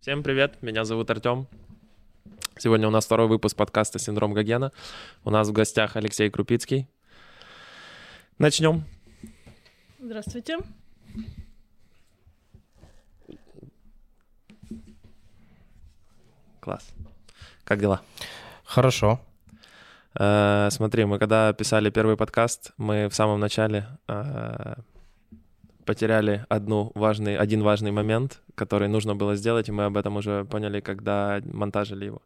Всем привет, меня зовут Артем. Сегодня у нас второй выпуск подкаста «Синдром Гогена». У нас в гостях Алексей Крупицкий. Начнем. Здравствуйте. Класс. Как дела? Хорошо. Э, смотри, мы когда писали первый подкаст, мы в самом начале э, потеряли одну важный, один важный момент, который нужно было сделать, и мы об этом уже поняли, когда монтажили его.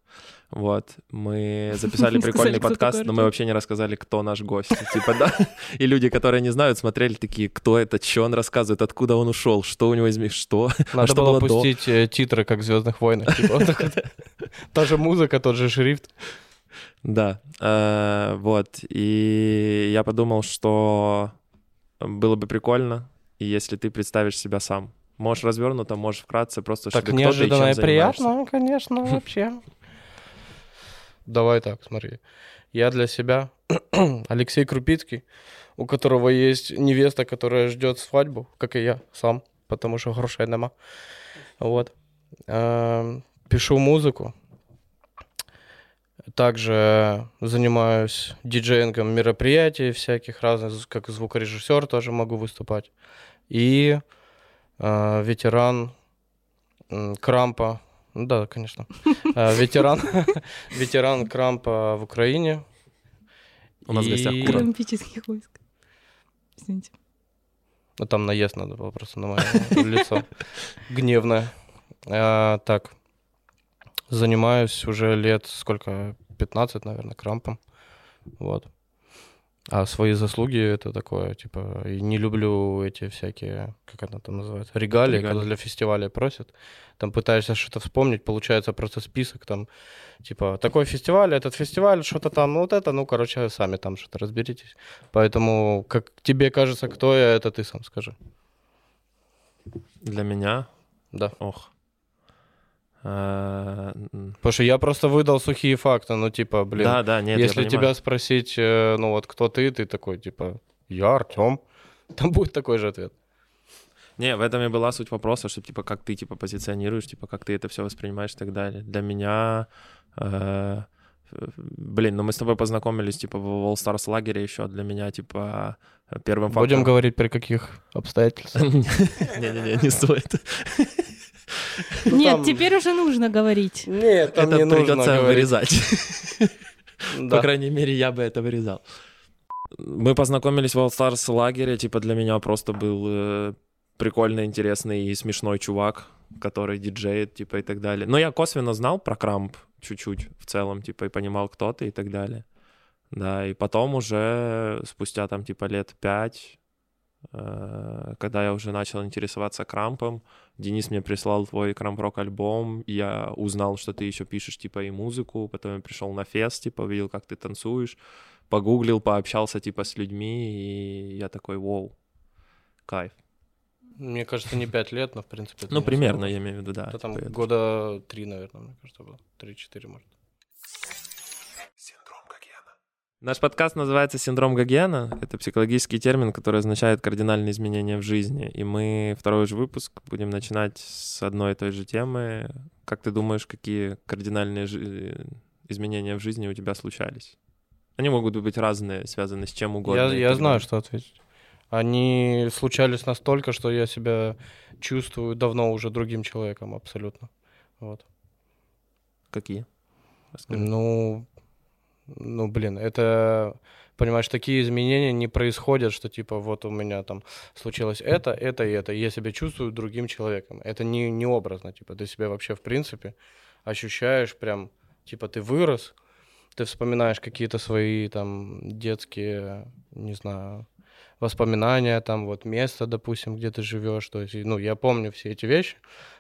Вот, мы записали прикольный подкаст, но мы вообще не рассказали, кто наш гость. Типа, да, и люди, которые не знают, смотрели такие, кто это, что он рассказывает, откуда он ушел, что у него из что. А Надо было пустить э, титры, как в «Звездных войнах». Типа, Та же музыка, тот же шрифт. Да, э, вот, и я подумал, что было бы прикольно, если ты представишь себя сам. Можешь развернуто, можешь вкратце, просто так чтобы неожиданно и, и приятно, конечно, вообще. Давай так, смотри. Я для себя Алексей Крупицкий, у которого есть невеста, которая ждет свадьбу, как и я сам, потому что грошей нема. Вот. Эм, пишу музыку. Также занимаюсь диджеингом мероприятий всяких разных, как звукорежиссер тоже могу выступать и э, ветеран э, Крампа. Ну да, конечно. Э, ветеран, ветеран Крампа в Украине. У нас в гостях Олимпийских войск. Извините. Ну там наезд надо было просто на мое лицо. Гневное. А, так. Занимаюсь уже лет сколько? 15, наверное, крампом. Вот. А свои заслуги это такое, типа, и не люблю эти всякие, как это там называется, регалии, Регалии. когда для фестиваля просят. Там пытаешься что-то вспомнить, получается просто список, там, типа, такой фестиваль, этот фестиваль, что-то там, ну вот это, ну, короче, сами там что-то разберитесь. Поэтому, как тебе кажется, кто я, это ты сам скажи. Для меня? Да. Ох. А, Потому что я просто выдал сухие факты, ну, типа, блин, да, да, нет, если тебя спросить, э, ну, вот кто ты, ты такой, типа, я Артем, там будет такой же ответ. Не, в этом и была суть вопроса, что, типа, как ты, типа, позиционируешь, типа, как ты это все воспринимаешь и так далее. Для меня, э, блин, ну мы с тобой познакомились, типа, в All Stars лагере еще, для меня, типа, первым фактором... Будем говорить, при каких обстоятельствах? Не-не-не, не стоит. Ну, Нет, там... теперь уже нужно говорить. Нет, там это не придется вырезать. По крайней мере, я бы это вырезал. Мы познакомились в All Stars лагере, типа для меня просто был э, прикольный, интересный и смешной чувак, который диджеет, типа и так далее. Но я косвенно знал про Крамп чуть-чуть в целом, типа и понимал, кто ты и так далее. Да, и потом уже спустя там типа лет пять когда я уже начал интересоваться крампом, Денис мне прислал твой крамп-рок альбом, и я узнал, что ты еще пишешь, типа, и музыку, потом я пришел на фест, типа, видел, как ты танцуешь, погуглил, пообщался, типа, с людьми, и я такой, вау, кайф. Мне кажется, не пять лет, но, в принципе... Ну, примерно, я имею в виду, да. Это там года три, наверное, мне кажется, было. Три-четыре, может. Наш подкаст называется «Синдром Гогена». Это психологический термин, который означает кардинальные изменения в жизни. И мы второй же выпуск будем начинать с одной и той же темы. Как ты думаешь, какие кардинальные жи- изменения в жизни у тебя случались? Они могут быть разные, связаны с чем угодно. Я, я знаю, что ответить. Они случались настолько, что я себя чувствую давно уже другим человеком абсолютно. Вот. Какие? Расскажи. Ну, ну, блин, это, понимаешь, такие изменения не происходят, что типа вот у меня там случилось это, это и это, и я себя чувствую другим человеком. Это не, не образно, типа ты себя вообще в принципе ощущаешь прям, типа ты вырос, ты вспоминаешь какие-то свои там детские, не знаю, воспоминания, там вот место, допустим, где ты живешь. То есть, ну, я помню все эти вещи,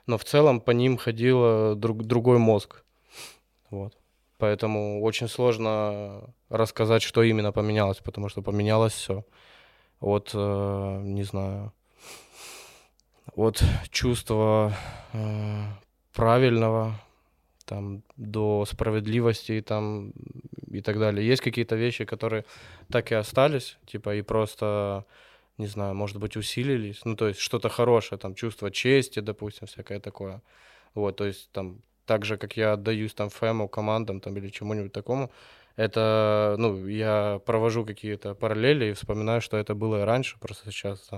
но в целом по ним ходил друг, другой мозг. Вот. Поэтому очень сложно рассказать, что именно поменялось, потому что поменялось все. От, э, не знаю, от чувства э, правильного там, до справедливости там, и так далее. Есть какие-то вещи, которые так и остались, типа, и просто, не знаю, может быть, усилились. Ну, то есть что-то хорошее, там, чувство чести, допустим, всякое такое. Вот, то есть там так же, как я отдаюсь там фэму, командам там или чему-нибудь такому, это, ну, я провожу какие-то параллели и вспоминаю, что это было и раньше, просто сейчас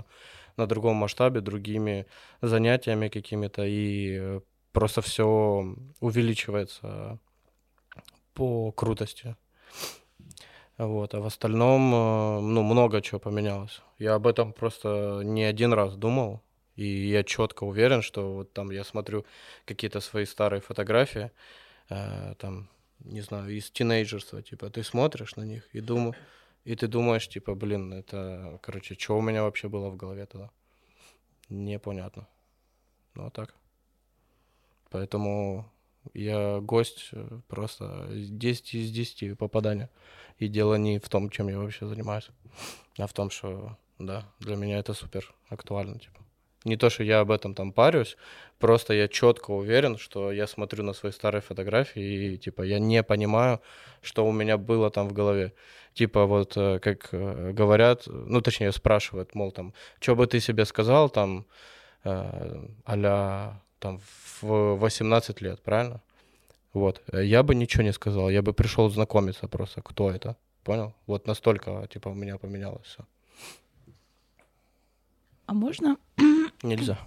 на другом масштабе, другими занятиями какими-то, и просто все увеличивается по крутости. Вот, а в остальном, э, ну, много чего поменялось. Я об этом просто не один раз думал, и я четко уверен, что вот там я смотрю какие-то свои старые фотографии, э, там, не знаю, из тинейджерства, типа, ты смотришь на них и думаешь, и ты думаешь, типа, блин, это, короче, что у меня вообще было в голове тогда? Непонятно. Ну, так. Поэтому я гость э, просто 10 из 10 попадания. И дело не в том, чем я вообще занимаюсь, а в том, что, да, для меня это супер актуально, типа. Не то, что я об этом там парюсь, просто я четко уверен, что я смотрю на свои старые фотографии и, типа, я не понимаю, что у меня было там в голове. Типа, вот, э, как э, говорят, ну, точнее, спрашивают, мол, там, что бы ты себе сказал, там, а там, в 18 лет, правильно? Вот. Я бы ничего не сказал, я бы пришел знакомиться просто, кто это. Понял? Вот настолько, типа, у меня поменялось все. А можно? Нельзя.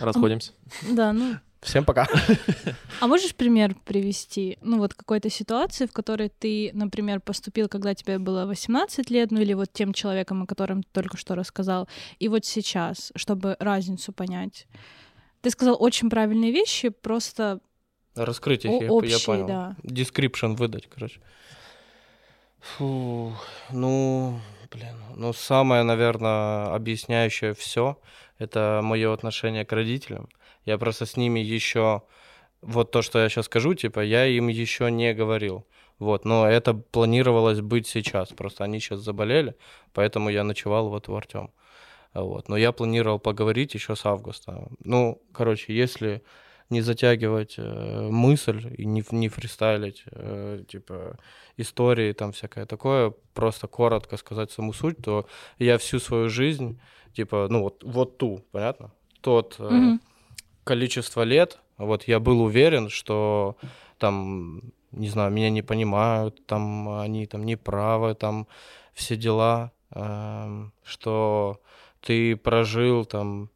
Расходимся. Да, ну. Всем пока. А можешь пример привести? Ну, вот какой-то ситуации, в которой ты, например, поступил, когда тебе было 18 лет, ну или вот тем человеком, о котором ты только что рассказал, и вот сейчас, чтобы разницу понять. Ты сказал очень правильные вещи, просто... Раскрыть их, я, общие, я понял. Да. Description выдать, короче. Фу, ну, блин, ну самое, наверное, объясняющее все это мое отношение к родителям. Я просто с ними еще вот то, что я сейчас скажу, типа, я им еще не говорил. Вот, но это планировалось быть сейчас. Просто они сейчас заболели, поэтому я ночевал вот в Артем. Вот. Но я планировал поговорить еще с августа. Ну, короче, если не затягивать э, мысль и не, не фристайлить, э, типа, истории, там всякое такое, просто коротко сказать саму суть, то я всю свою жизнь, типа, ну вот, вот ту, понятно? Тот э, mm-hmm. количество лет, вот я был уверен, что там, не знаю, меня не понимают, там они там не правы, там все дела, э, что ты прожил там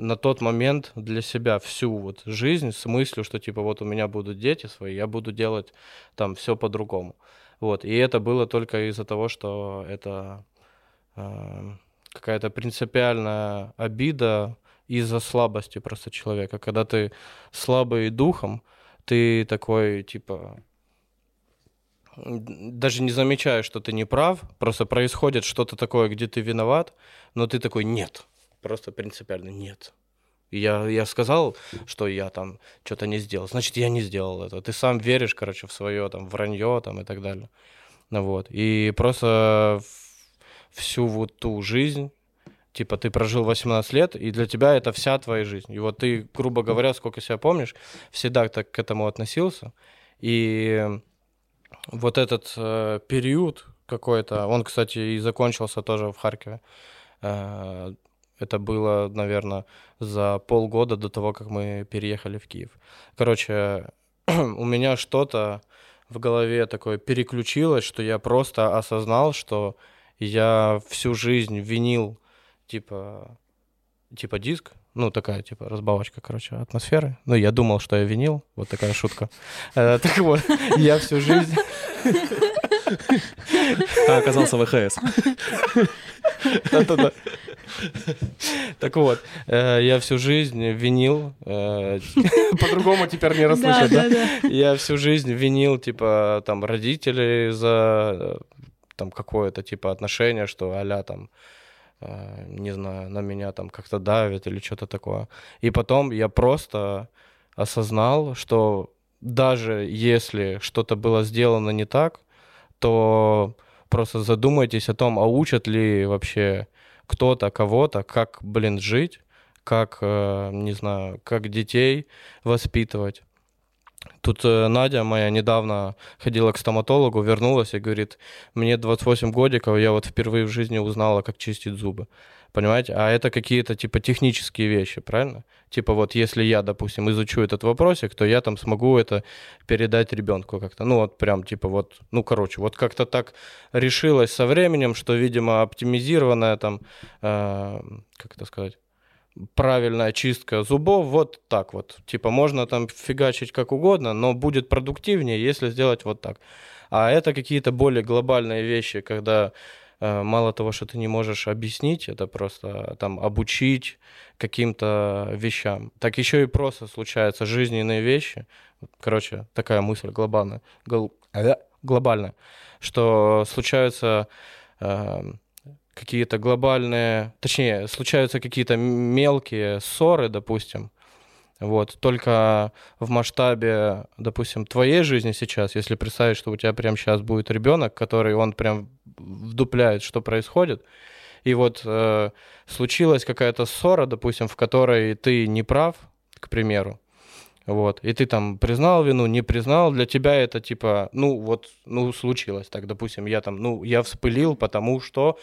на тот момент для себя всю вот жизнь с мыслью, что типа вот у меня будут дети свои, я буду делать там все по-другому. Вот. И это было только из-за того, что это э, какая-то принципиальная обида из-за слабости просто человека. Когда ты слабый духом, ты такой, типа, даже не замечаешь, что ты не прав, просто происходит что-то такое, где ты виноват, но ты такой, нет, просто принципиально нет. Я, я сказал, что я там что-то не сделал, значит, я не сделал это. Ты сам веришь, короче, в свое там вранье там и так далее. Ну вот. И просто всю вот ту жизнь, типа, ты прожил 18 лет, и для тебя это вся твоя жизнь. И вот ты, грубо говоря, сколько себя помнишь, всегда так к этому относился. И вот этот э, период какой-то, он, кстати, и закончился тоже в Харькове. Э, это было, наверное, за полгода до того, как мы переехали в Киев. Короче, у меня что-то в голове такое переключилось, что я просто осознал, что я всю жизнь винил, типа, типа диск, ну, такая, типа, разбавочка, короче, атмосферы. Ну, я думал, что я винил, вот такая шутка. Э, так вот, я всю жизнь... А оказался ВХС. Да-да-да. Так вот, э, я всю жизнь винил, э, по-другому теперь не расслышать, да? Я всю жизнь винил, типа, там, родителей за э, там какое-то, типа, отношение, что а там, не знаю, на меня там как-то давит или что-то такое. И потом я просто осознал, что даже если что-то было сделано не так, то просто задумайтесь о том, а учат ли вообще кто-то кого-то, как, блин, жить, как, э, не знаю, как детей воспитывать. Тут э, Надя моя недавно ходила к стоматологу, вернулась и говорит, мне 28 годиков, я вот впервые в жизни узнала, как чистить зубы. Понимаете? А это какие-то типа технические вещи, правильно? Типа вот если я, допустим, изучу этот вопросик, то я там смогу это передать ребенку как-то. Ну вот прям типа вот, ну короче, вот как-то так решилось со временем, что, видимо, оптимизированная там, э, как это сказать, правильная чистка зубов, вот так вот. Типа можно там фигачить как угодно, но будет продуктивнее, если сделать вот так. А это какие-то более глобальные вещи, когда мало того, что ты не можешь объяснить, это просто там обучить каким-то вещам. Так еще и просто случаются жизненные вещи. Короче, такая мысль глобальная, гл- глобальная, что случаются э, какие-то глобальные, точнее, случаются какие-то мелкие ссоры, допустим, вот, только в масштабе, допустим, твоей жизни сейчас, если представить, что у тебя прямо сейчас будет ребенок, который он прям вдупляет, что происходит, и вот э, случилась какая-то ссора, допустим, в которой ты не прав, к примеру, вот, и ты там признал вину, не признал, для тебя это типа, ну вот, ну случилось так, допустим, я там, ну я вспылил, потому что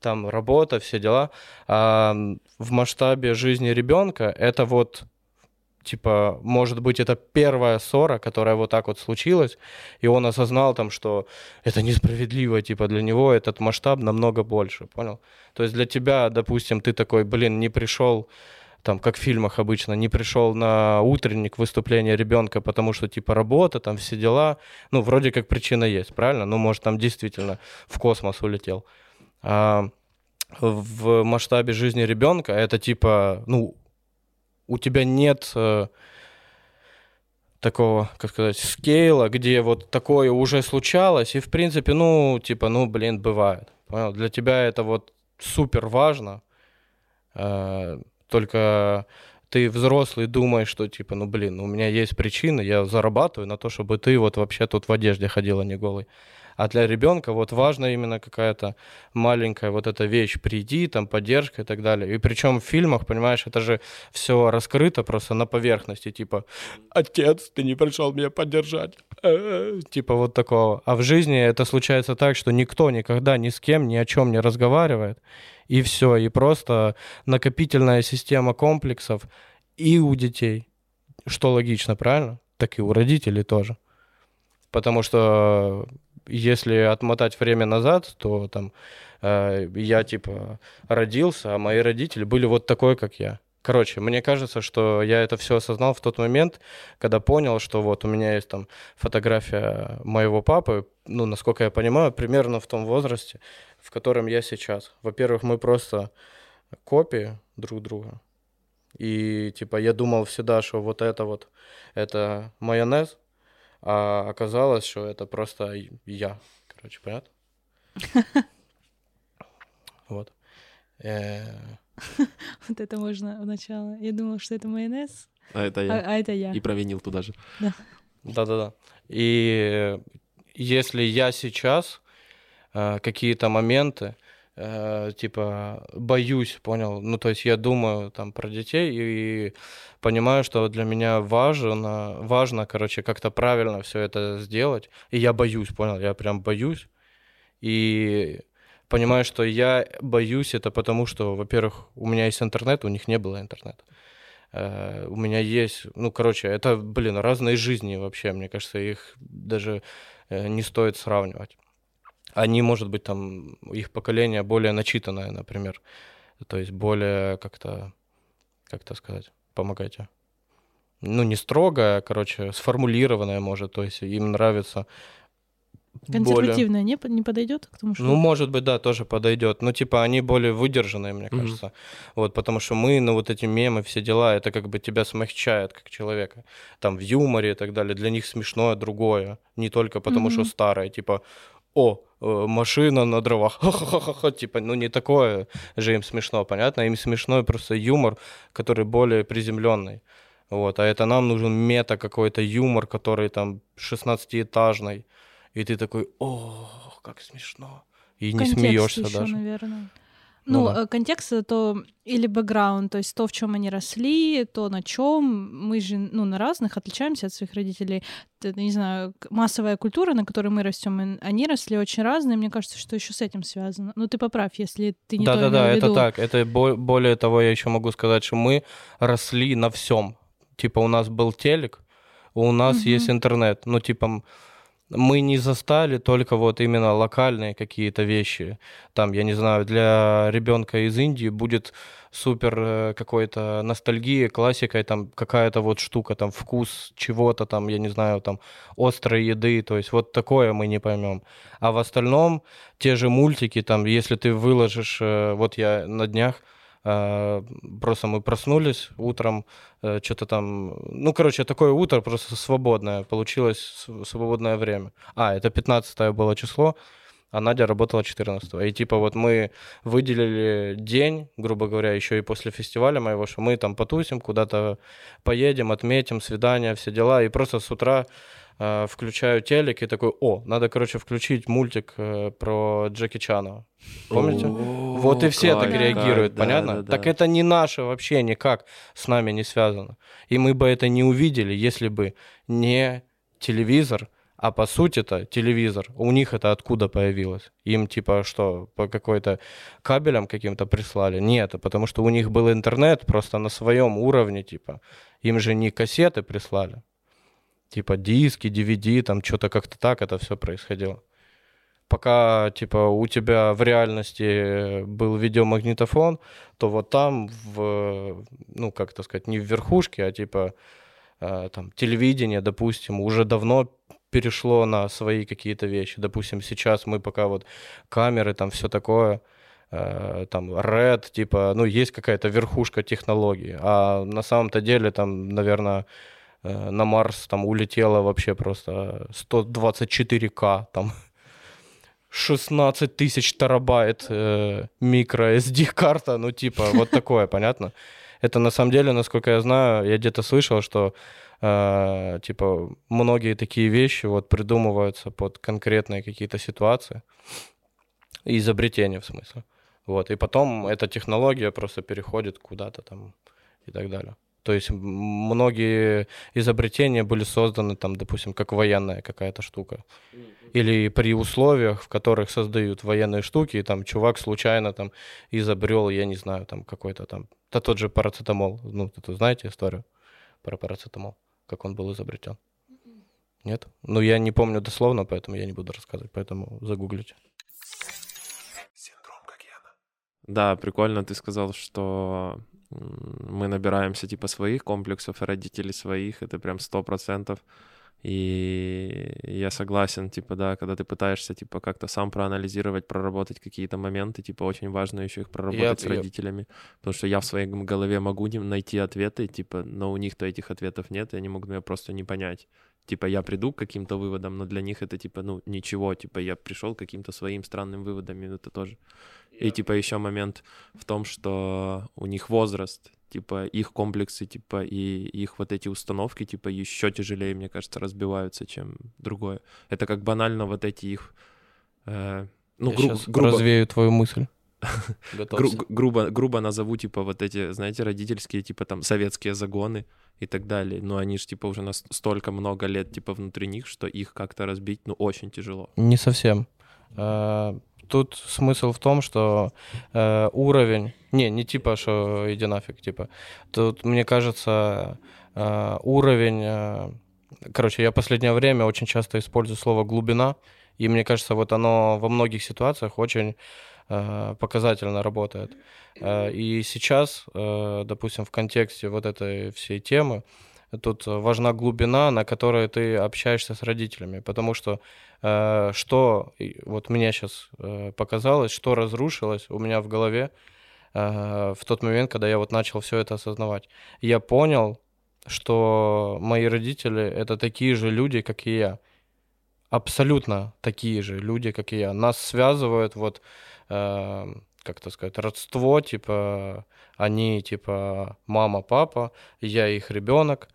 там работа, все дела. А в масштабе жизни ребенка это вот типа, может быть, это первая ссора, которая вот так вот случилась, и он осознал там, что это несправедливо, типа, для него этот масштаб намного больше, понял? То есть для тебя, допустим, ты такой, блин, не пришел, там, как в фильмах обычно, не пришел на утренник выступления ребенка, потому что, типа, работа, там, все дела, ну, вроде как причина есть, правильно? Ну, может, там действительно в космос улетел а, в масштабе жизни ребенка это типа, ну, у тебя нет э, такого, как сказать, скейла, где вот такое уже случалось, и в принципе, ну, типа, ну, блин, бывает. Понял? Для тебя это вот супер важно, э, только ты взрослый думаешь, что типа, ну, блин, у меня есть причина, я зарабатываю на то, чтобы ты вот вообще тут в одежде ходила не голый. А для ребенка вот важна именно какая-то маленькая вот эта вещь, приди, там, поддержка и так далее. И причем в фильмах, понимаешь, это же все раскрыто просто на поверхности, типа, отец, ты не пришел меня поддержать. Э, типа вот такого. А в жизни это случается так, что никто никогда ни с кем ни о чем не разговаривает. И все, и просто накопительная система комплексов и у детей, что логично, правильно? Так и у родителей тоже. Потому что если отмотать время назад, то там э, я типа родился, а мои родители были вот такой, как я. Короче, мне кажется, что я это все осознал в тот момент, когда понял, что вот у меня есть там фотография моего папы, ну, насколько я понимаю, примерно в том возрасте, в котором я сейчас. Во-первых, мы просто копии друг друга. И типа я думал всегда, что вот это вот, это майонез, а оказалось, что это просто я. Короче, понятно? Вот. Вот это можно вначале. Я думал, что это майонез. А это я. А, а это я. И провинил туда же. Да. Да-да-да. И если я сейчас э, какие-то моменты, э, типа, боюсь, понял? Ну, то есть я думаю там про детей и понимаю, что для меня важно, важно, короче, как-то правильно все это сделать. И я боюсь, понял? Я прям боюсь. И понимаю, что я боюсь это потому, что, во-первых, у меня есть интернет, у них не было интернета. Uh, у меня есть, ну, короче, это, блин, разные жизни вообще, мне кажется, их даже uh, не стоит сравнивать они, может быть, там, их поколение более начитанное, например, то есть более как-то, как то сказать, помогайте. Ну, не строгое, короче, сформулированное, может, то есть им нравится Консервативная более... не, не подойдет к тому, что... Ну, может быть, да, тоже подойдет. Ну, типа, они более выдержанные, мне mm-hmm. кажется. Вот, потому что мы, ну, вот эти мемы, все дела, это как бы тебя смягчает как человека. Там в юморе и так далее. Для них смешное другое. Не только потому, mm-hmm. что старое. Типа, о, машина на дровах, ха-ха-ха-ха, типа, ну не такое же им смешно, понятно, им смешной просто юмор, который более приземленный, вот, а это нам нужен мета какой-то юмор, который там 16-этажный, и ты такой, о, как смешно, и не смеешься еще, даже. наверное. Ну, Ну да. э, контекст это то или бэкграунд, то есть то, в чем они росли, то, на чем мы же, ну, на разных отличаемся от своих родителей. Т- Не знаю, массовая культура, на которой мы растем, они росли очень разные. Мне кажется, что еще с этим связано. Ну, ты поправь, если ты не то Да-да-да, имел в это так. Это бо- более того, я еще могу сказать, что мы росли на всем. Типа у нас был телек, у нас Мгм. есть интернет. Ну, типа мы не застали только вот именно локальные какие-то вещи. Там, я не знаю, для ребенка из Индии будет супер э, какой-то ностальгия, классикой, там какая-то вот штука, там вкус чего-то, там, я не знаю, там острой еды, то есть вот такое мы не поймем. А в остальном те же мультики, там, если ты выложишь, э, вот я на днях просто мы проснулись утром, что-то там, ну, короче, такое утро просто свободное, получилось св- свободное время. А, это 15 было число, а Надя работала 14 И типа вот мы выделили день, грубо говоря, еще и после фестиваля моего, что мы там потусим, куда-то поедем, отметим, свидания, все дела. И просто с утра э, включаю телек и такой, о, надо, короче, включить мультик э, про Джеки Чана. Помните? Вот и все так кайф, реагируют, понятно? да, да. Так это не наше вообще никак с нами не связано. И мы бы это не увидели, если бы не телевизор, а по сути это телевизор. У них это откуда появилось? Им типа что, по какой-то кабелям каким-то прислали? Нет, потому что у них был интернет просто на своем уровне, типа. Им же не кассеты прислали. Типа диски, DVD, там что-то как-то так это все происходило пока типа у тебя в реальности был видеомагнитофон, то вот там в, ну как это сказать, не в верхушке, а типа э, там телевидение, допустим, уже давно перешло на свои какие-то вещи. Допустим, сейчас мы пока вот камеры, там все такое, э, там Red, типа, ну есть какая-то верхушка технологий, а на самом-то деле там, наверное, э, на Марс там улетело вообще просто 124К там 16 тысяч терабайт э, микро SD карта, ну типа вот такое, понятно? Это на самом деле, насколько я знаю, я где-то слышал, что э, типа многие такие вещи вот придумываются под конкретные какие-то ситуации, изобретения в смысле. Вот, и потом эта технология просто переходит куда-то там и так далее. То есть многие изобретения были созданы там, допустим, как военная какая-то штука. Или при условиях, в которых создают военные штуки, и там чувак случайно там изобрел, я не знаю, там какой-то там, да тот же парацетамол. Ну, ты знаете историю про парацетамол, как он был изобретен? Нет? Ну, я не помню дословно, поэтому я не буду рассказывать, поэтому загуглите. Да, прикольно ты сказал, что мы набираемся типа своих комплексов, и родители своих, это прям сто процентов. И я согласен, типа, да, когда ты пытаешься, типа, как-то сам проанализировать, проработать какие-то моменты, типа, очень важно еще их проработать с я- родителями, потому что я в своей голове могу найти ответы, типа, но у них-то этих ответов нет, и они могут меня просто не понять. Типа, я приду к каким-то выводам, но для них это, типа, ну, ничего, типа, я пришел к каким-то своим странным выводам, и это тоже и типа еще момент в том, что у них возраст, типа их комплексы, типа и их вот эти установки, типа еще тяжелее, мне кажется, разбиваются, чем другое. Это как банально вот эти их, э, ну я гру- грубо, развею твою мысль. гру- грубо, грубо назову типа вот эти, знаете, родительские типа там советские загоны и так далее. Но они же типа уже настолько много лет типа внутри них, что их как-то разбить, ну очень тяжело. Не совсем. Тут смысл в том, что э, уровень... Не, не типа, что иди нафиг, типа. Тут, мне кажется, э, уровень... э, Короче, я последнее время очень часто использую слово «глубина», и мне кажется, вот оно во многих ситуациях очень э, показательно работает. Э, И сейчас, э, допустим, в контексте вот этой всей темы, тут важна глубина, на которой ты общаешься с родителями, потому что э, что вот мне сейчас показалось, что разрушилось у меня в голове э, в тот момент, когда я вот начал все это осознавать. Я понял, что мои родители это такие же люди, как и я. Абсолютно такие же люди, как и я. Нас связывает вот, э, как это сказать, родство, типа, они, типа, мама, папа, я их ребенок.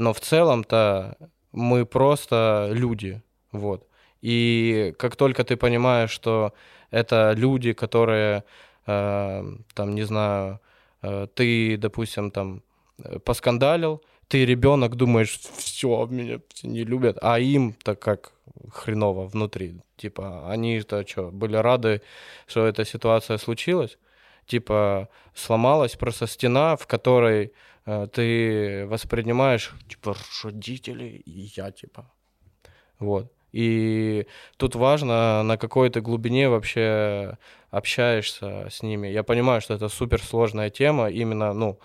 Но в целом-то мы просто люди, вот. И как только ты понимаешь, что это люди, которые э, там, не знаю, э, ты, допустим, там э, поскандалил, ты ребенок думаешь, все, меня не любят, а им так как хреново внутри. Типа, они-то что, были рады, что эта ситуация случилась? Типа, сломалась просто стена, в которой ты воспринимаешь, типа, родители и я, типа. Вот. И тут важно, на какой ты глубине вообще общаешься с ними. Я понимаю, что это суперсложная тема, именно, ну,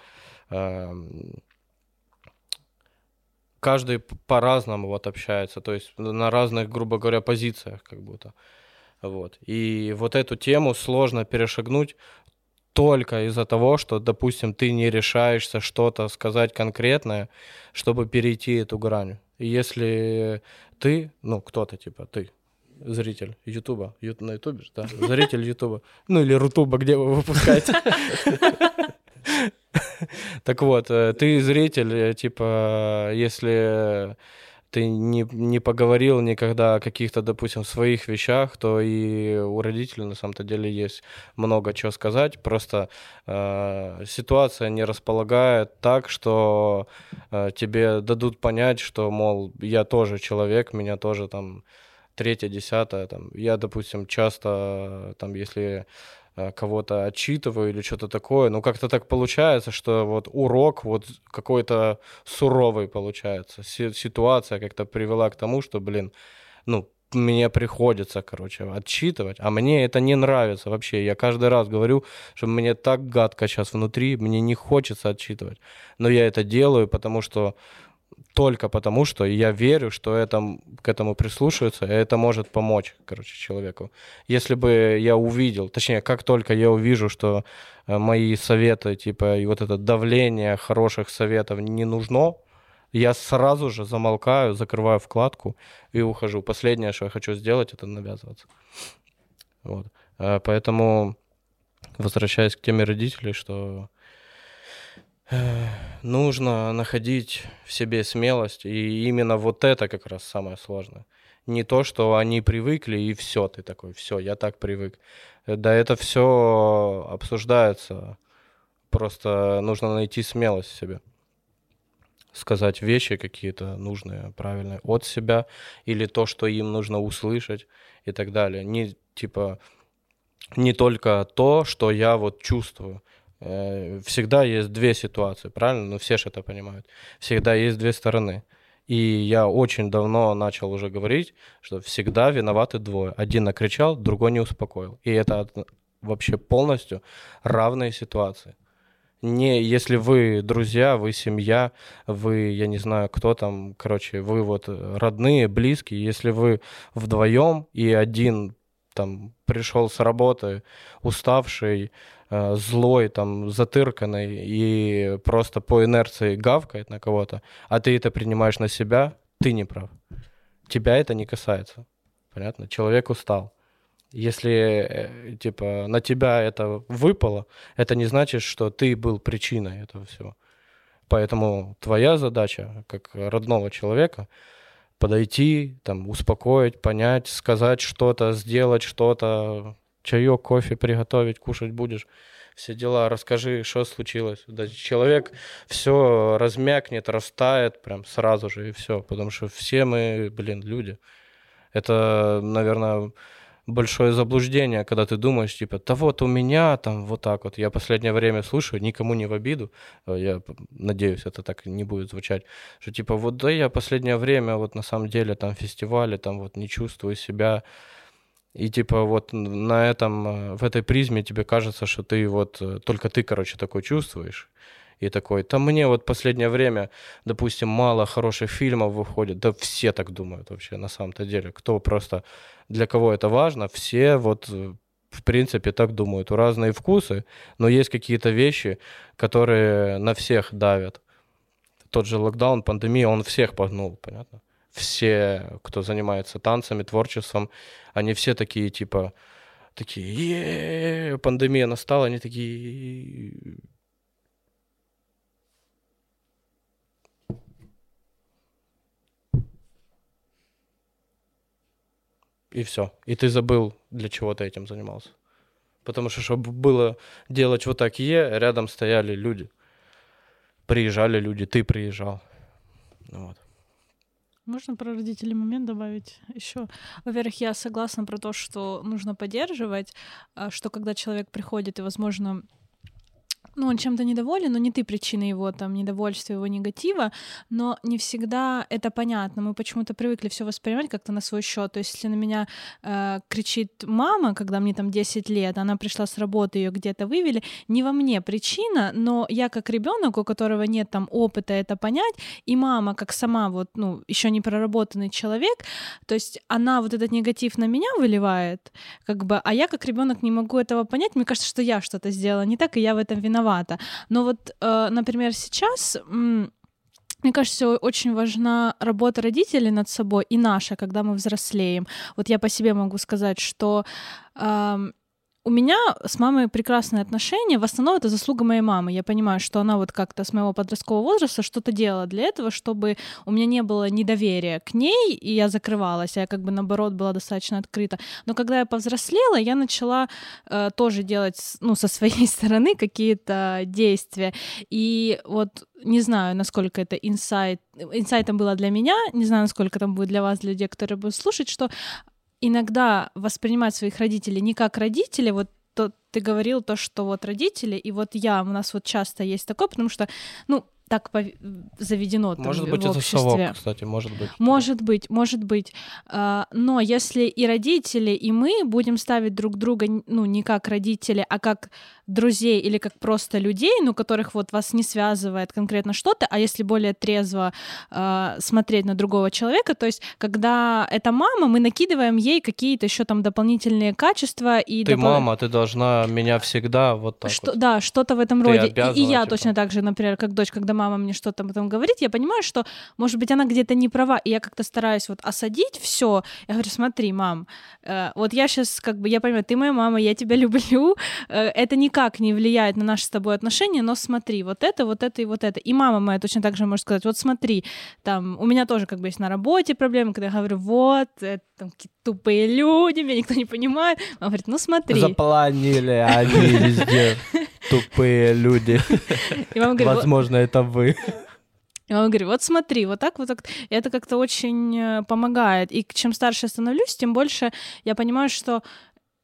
э, каждый по-разному вот общается, то есть на разных, грубо говоря, позициях как будто. Вот. И вот эту тему сложно перешагнуть только из-за того, что, допустим, ты не решаешься что-то сказать конкретное, чтобы перейти эту грань. И если ты, ну, кто-то типа ты, зритель Ютуба, на Ютубе, да, зритель Ютуба, ну или Рутуба, где вы выпускаете. Так вот, э, ты зритель, э, типа, если ты не, не поговорил никогда о каких-то, допустим, своих вещах, то и у родителей на самом-то деле есть много чего сказать. Просто э, ситуация не располагает так, что э, тебе дадут понять, что, мол, я тоже человек, меня тоже там третье, десятое. Там, я, допустим, часто, там, если кого-то отчитываю или что-то такое. Но как-то так получается, что вот урок вот какой-то суровый получается. Ситуация как-то привела к тому, что, блин, ну, мне приходится, короче, отчитывать, а мне это не нравится вообще. Я каждый раз говорю, что мне так гадко сейчас внутри, мне не хочется отчитывать. Но я это делаю, потому что только потому, что я верю, что это, к этому прислушиваются, и это может помочь, короче, человеку. Если бы я увидел, точнее, как только я увижу, что э, мои советы, типа, и вот это давление хороших советов не нужно, я сразу же замолкаю, закрываю вкладку и ухожу. Последнее, что я хочу сделать, это навязываться. Вот. Э, поэтому, возвращаясь к теме родителей, что нужно находить в себе смелость, и именно вот это как раз самое сложное. Не то, что они привыкли, и все, ты такой, все, я так привык. Да это все обсуждается. Просто нужно найти смелость в себе. Сказать вещи какие-то нужные, правильные от себя, или то, что им нужно услышать и так далее. Не типа не только то, что я вот чувствую, всегда есть две ситуации, правильно? Ну, все же это понимают. Всегда есть две стороны. И я очень давно начал уже говорить, что всегда виноваты двое. Один накричал, другой не успокоил. И это вообще полностью равные ситуации. Не, если вы друзья, вы семья, вы, я не знаю, кто там, короче, вы вот родные, близкие, если вы вдвоем и один там пришел с работы уставший, Э, злой, там, затырканный и просто по инерции гавкает на кого-то, а ты это принимаешь на себя, ты не прав. Тебя это не касается. Понятно? Человек устал. Если, э, типа, на тебя это выпало, это не значит, что ты был причиной этого всего. Поэтому твоя задача, как родного человека, подойти, там, успокоить, понять, сказать что-то, сделать что-то, чаек, кофе приготовить, кушать будешь, все дела, расскажи, что случилось. Да, человек все размякнет, растает прям сразу же и все, потому что все мы, блин, люди. Это, наверное, большое заблуждение, когда ты думаешь, типа, да вот у меня там вот так вот. Я последнее время слушаю, никому не в обиду, э, я надеюсь, это так не будет звучать, что типа, вот да я последнее время вот на самом деле там фестивале, там вот не чувствую себя, и типа вот на этом, э, в этой призме тебе кажется, что ты вот, э, только ты, короче, такой чувствуешь. И такой, там мне вот последнее время, допустим, мало хороших фильмов выходит. Да все так думают вообще на самом-то деле. Кто просто, для кого это важно, все вот э, в принципе так думают. У разные вкусы, но есть какие-то вещи, которые на всех давят. Тот же локдаун, пандемия, он всех погнул, понятно? Все, кто занимается танцами, творчеством, они все такие, типа, такие, пандемия настала, они такие... И все. И ты забыл, для чего ты этим занимался. Потому что, чтобы было делать вот так е, рядом стояли люди. Приезжали люди, ты приезжал. Вот. Можно про родителей момент добавить еще? Во-первых, я согласна про то, что нужно поддерживать, а, что когда человек приходит и, возможно, ну, он чем-то недоволен, но не ты причина его там недовольства, его негатива, но не всегда это понятно. Мы почему-то привыкли все воспринимать как-то на свой счет. То есть, если на меня э, кричит мама, когда мне там 10 лет, она пришла с работы, ее где-то вывели, не во мне причина, но я как ребенок, у которого нет там опыта это понять, и мама как сама вот, ну, еще не проработанный человек, то есть она вот этот негатив на меня выливает, как бы, а я как ребенок не могу этого понять. Мне кажется, что я что-то сделала не так, и я в этом виновата рановато. Но вот, э, например, сейчас мне кажется, очень важна работа родителей над собой и наша, когда мы взрослеем. Вот я по себе могу сказать, что у меня с мамой прекрасные отношения. В основном это заслуга моей мамы. Я понимаю, что она вот как-то с моего подросткового возраста что-то делала для этого, чтобы у меня не было недоверия к ней, и я закрывалась, а я как бы наоборот была достаточно открыта. Но когда я повзрослела, я начала э, тоже делать, ну, со своей стороны какие-то действия. И вот не знаю, насколько это инсайт, инсайтом было для меня, не знаю, насколько там будет для вас, для людей, которые будут слушать, что иногда воспринимать своих родителей не как родители, вот то ты говорил то, что вот родители, и вот я, у нас вот часто есть такое, потому что, ну, так заведено там может быть, в обществе. Это совок, кстати, может быть. Может быть, может быть. А, но если и родители, и мы будем ставить друг друга, ну, не как родители, а как друзей или как просто людей, ну, которых вот вас не связывает конкретно что-то, а если более трезво э, смотреть на другого человека, то есть когда это мама, мы накидываем ей какие-то еще там дополнительные качества и ты допол... мама, ты должна меня всегда вот так. Что, вот. Да, что-то в этом ты роде. И, и я типа. точно так же, например, как дочь, когда мама мне что-то об этом говорит, я понимаю, что, может быть, она где-то не права, и я как-то стараюсь вот осадить все. Я говорю, смотри, мам, э, вот я сейчас как бы, я понимаю, ты моя мама, я тебя люблю, э, это никак не влияет на наши с тобой отношения, но смотри, вот это, вот это и вот это. И мама моя точно так же может сказать, вот смотри, там, у меня тоже как бы есть на работе проблемы, когда я говорю, вот, это там какие-то тупые люди, меня никто не понимает. Мама говорит, ну смотри. Запланили они везде тупые люди. Возможно, это вы. И он говорит, вот смотри, вот так, вот так. И это как-то очень э, помогает. И чем старше я становлюсь, тем больше я понимаю, что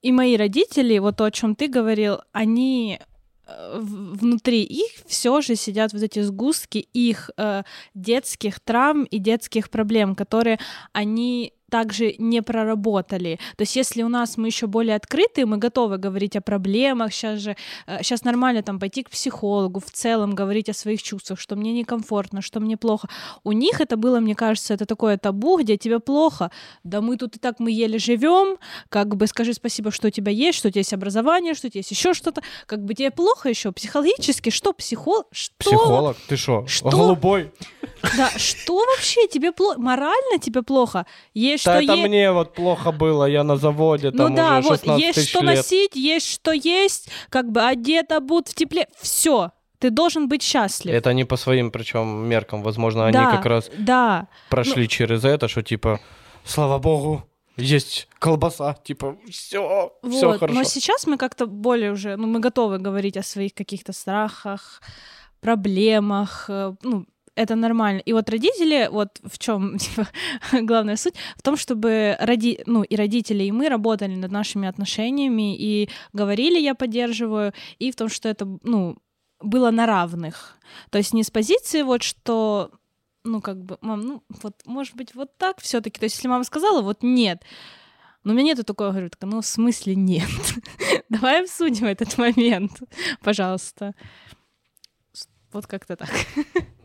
и мои родители, вот то, о чем ты говорил, они э, внутри их все же сидят вот эти сгустки их э, детских травм и детских проблем, которые они также не проработали. То есть если у нас мы еще более открытые, мы готовы говорить о проблемах, сейчас же, сейчас э, нормально там пойти к психологу, в целом говорить о своих чувствах, что мне некомфортно, что мне плохо. У них это было, мне кажется, это такое табу, где тебе плохо. Да мы тут и так мы еле живем, как бы скажи спасибо, что у тебя есть, что у тебя есть образование, что у тебя есть еще что-то, как бы тебе плохо еще психологически, что психолог, что? Психолог, ты шо? что? Голубой. Да, что вообще тебе плохо? Морально тебе плохо? Есть да что это е... мне вот плохо было, я на заводе, там ну да, уже 16 вот есть что лет. носить, есть что есть, как бы одет, обут в тепле, все. Ты должен быть счастлив. Это не по своим, причем меркам, возможно, они да, как раз да. прошли ну... через это, что типа, слава богу, есть колбаса, типа, все, вот. все хорошо. Но сейчас мы как-то более уже, ну, мы готовы говорить о своих каких-то страхах, проблемах, э, ну, это нормально. И вот родители, вот в чем типа, главная суть, в том, чтобы роди, ну, и родители, и мы работали над нашими отношениями, и говорили, я поддерживаю, и в том, что это, ну, было на равных. То есть не с позиции вот, что, ну, как бы, мам, ну, вот, может быть, вот так все таки То есть если мама сказала, вот нет, но у меня нету такого, говорю, так, ну, в смысле нет? Давай обсудим этот момент, пожалуйста. Вот как-то так.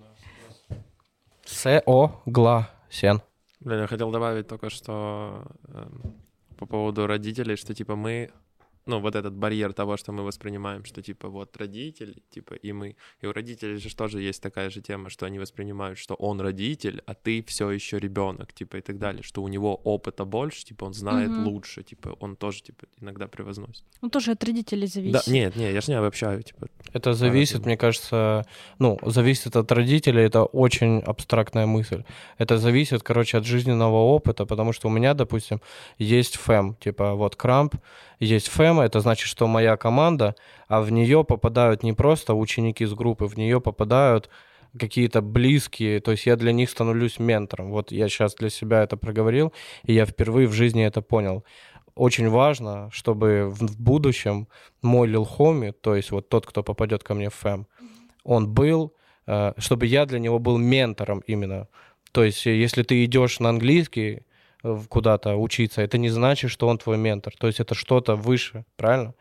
Согласен. Блин, я хотел добавить только что э, по поводу родителей, что типа мы ну, вот этот барьер того, что мы воспринимаем, что, типа, вот родители, типа, и мы. И у родителей же тоже есть такая же тема, что они воспринимают, что он родитель, а ты все еще ребенок, типа, и так далее, что у него опыта больше, типа, он знает угу. лучше, типа, он тоже, типа, иногда превозносит. Он тоже от родителей зависит. Да, нет, нет, я же не обобщаю, типа. Это зависит, мне кажется, ну, зависит от родителей, это очень абстрактная мысль. Это зависит, короче, от жизненного опыта, потому что у меня, допустим, есть фэм, типа, вот крамп, есть фэм, ФЭМа, это значит, что моя команда, а в нее попадают не просто ученики из группы, в нее попадают какие-то близкие, то есть я для них становлюсь ментором. Вот я сейчас для себя это проговорил, и я впервые в жизни это понял. Очень важно, чтобы в будущем мой Лил Хоми, то есть вот тот, кто попадет ко мне в ФЭМ, он был, э, чтобы я для него был ментором именно. То есть если ты идешь на английский куда-то учиться, это не значит, что он твой ментор. То есть это что-то выше, правильно?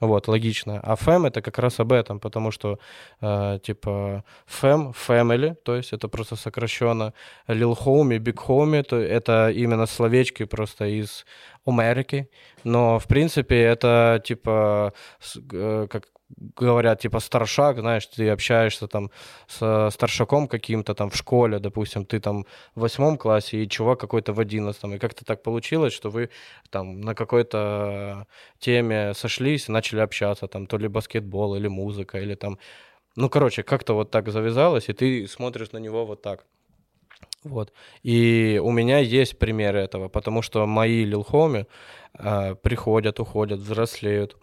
Вот, логично. А фэм это как раз об этом, потому что, э, типа, фэм, family, то есть это просто сокращенно Lil Homie, Big Homie, то это именно словечки просто из Америки. Но, в принципе, это, типа, э, как говорят, типа, старшак, знаешь, ты общаешься там с старшаком каким-то там в школе, допустим, ты там в восьмом классе, и чувак какой-то в одиннадцатом, и как-то так получилось, что вы там на какой-то теме сошлись, начали общаться, там, то ли баскетбол, или музыка, или там, ну, короче, как-то вот так завязалось, и ты смотришь на него вот так. Вот. И у меня есть примеры этого, потому что мои лилхоми э, приходят, уходят, взрослеют,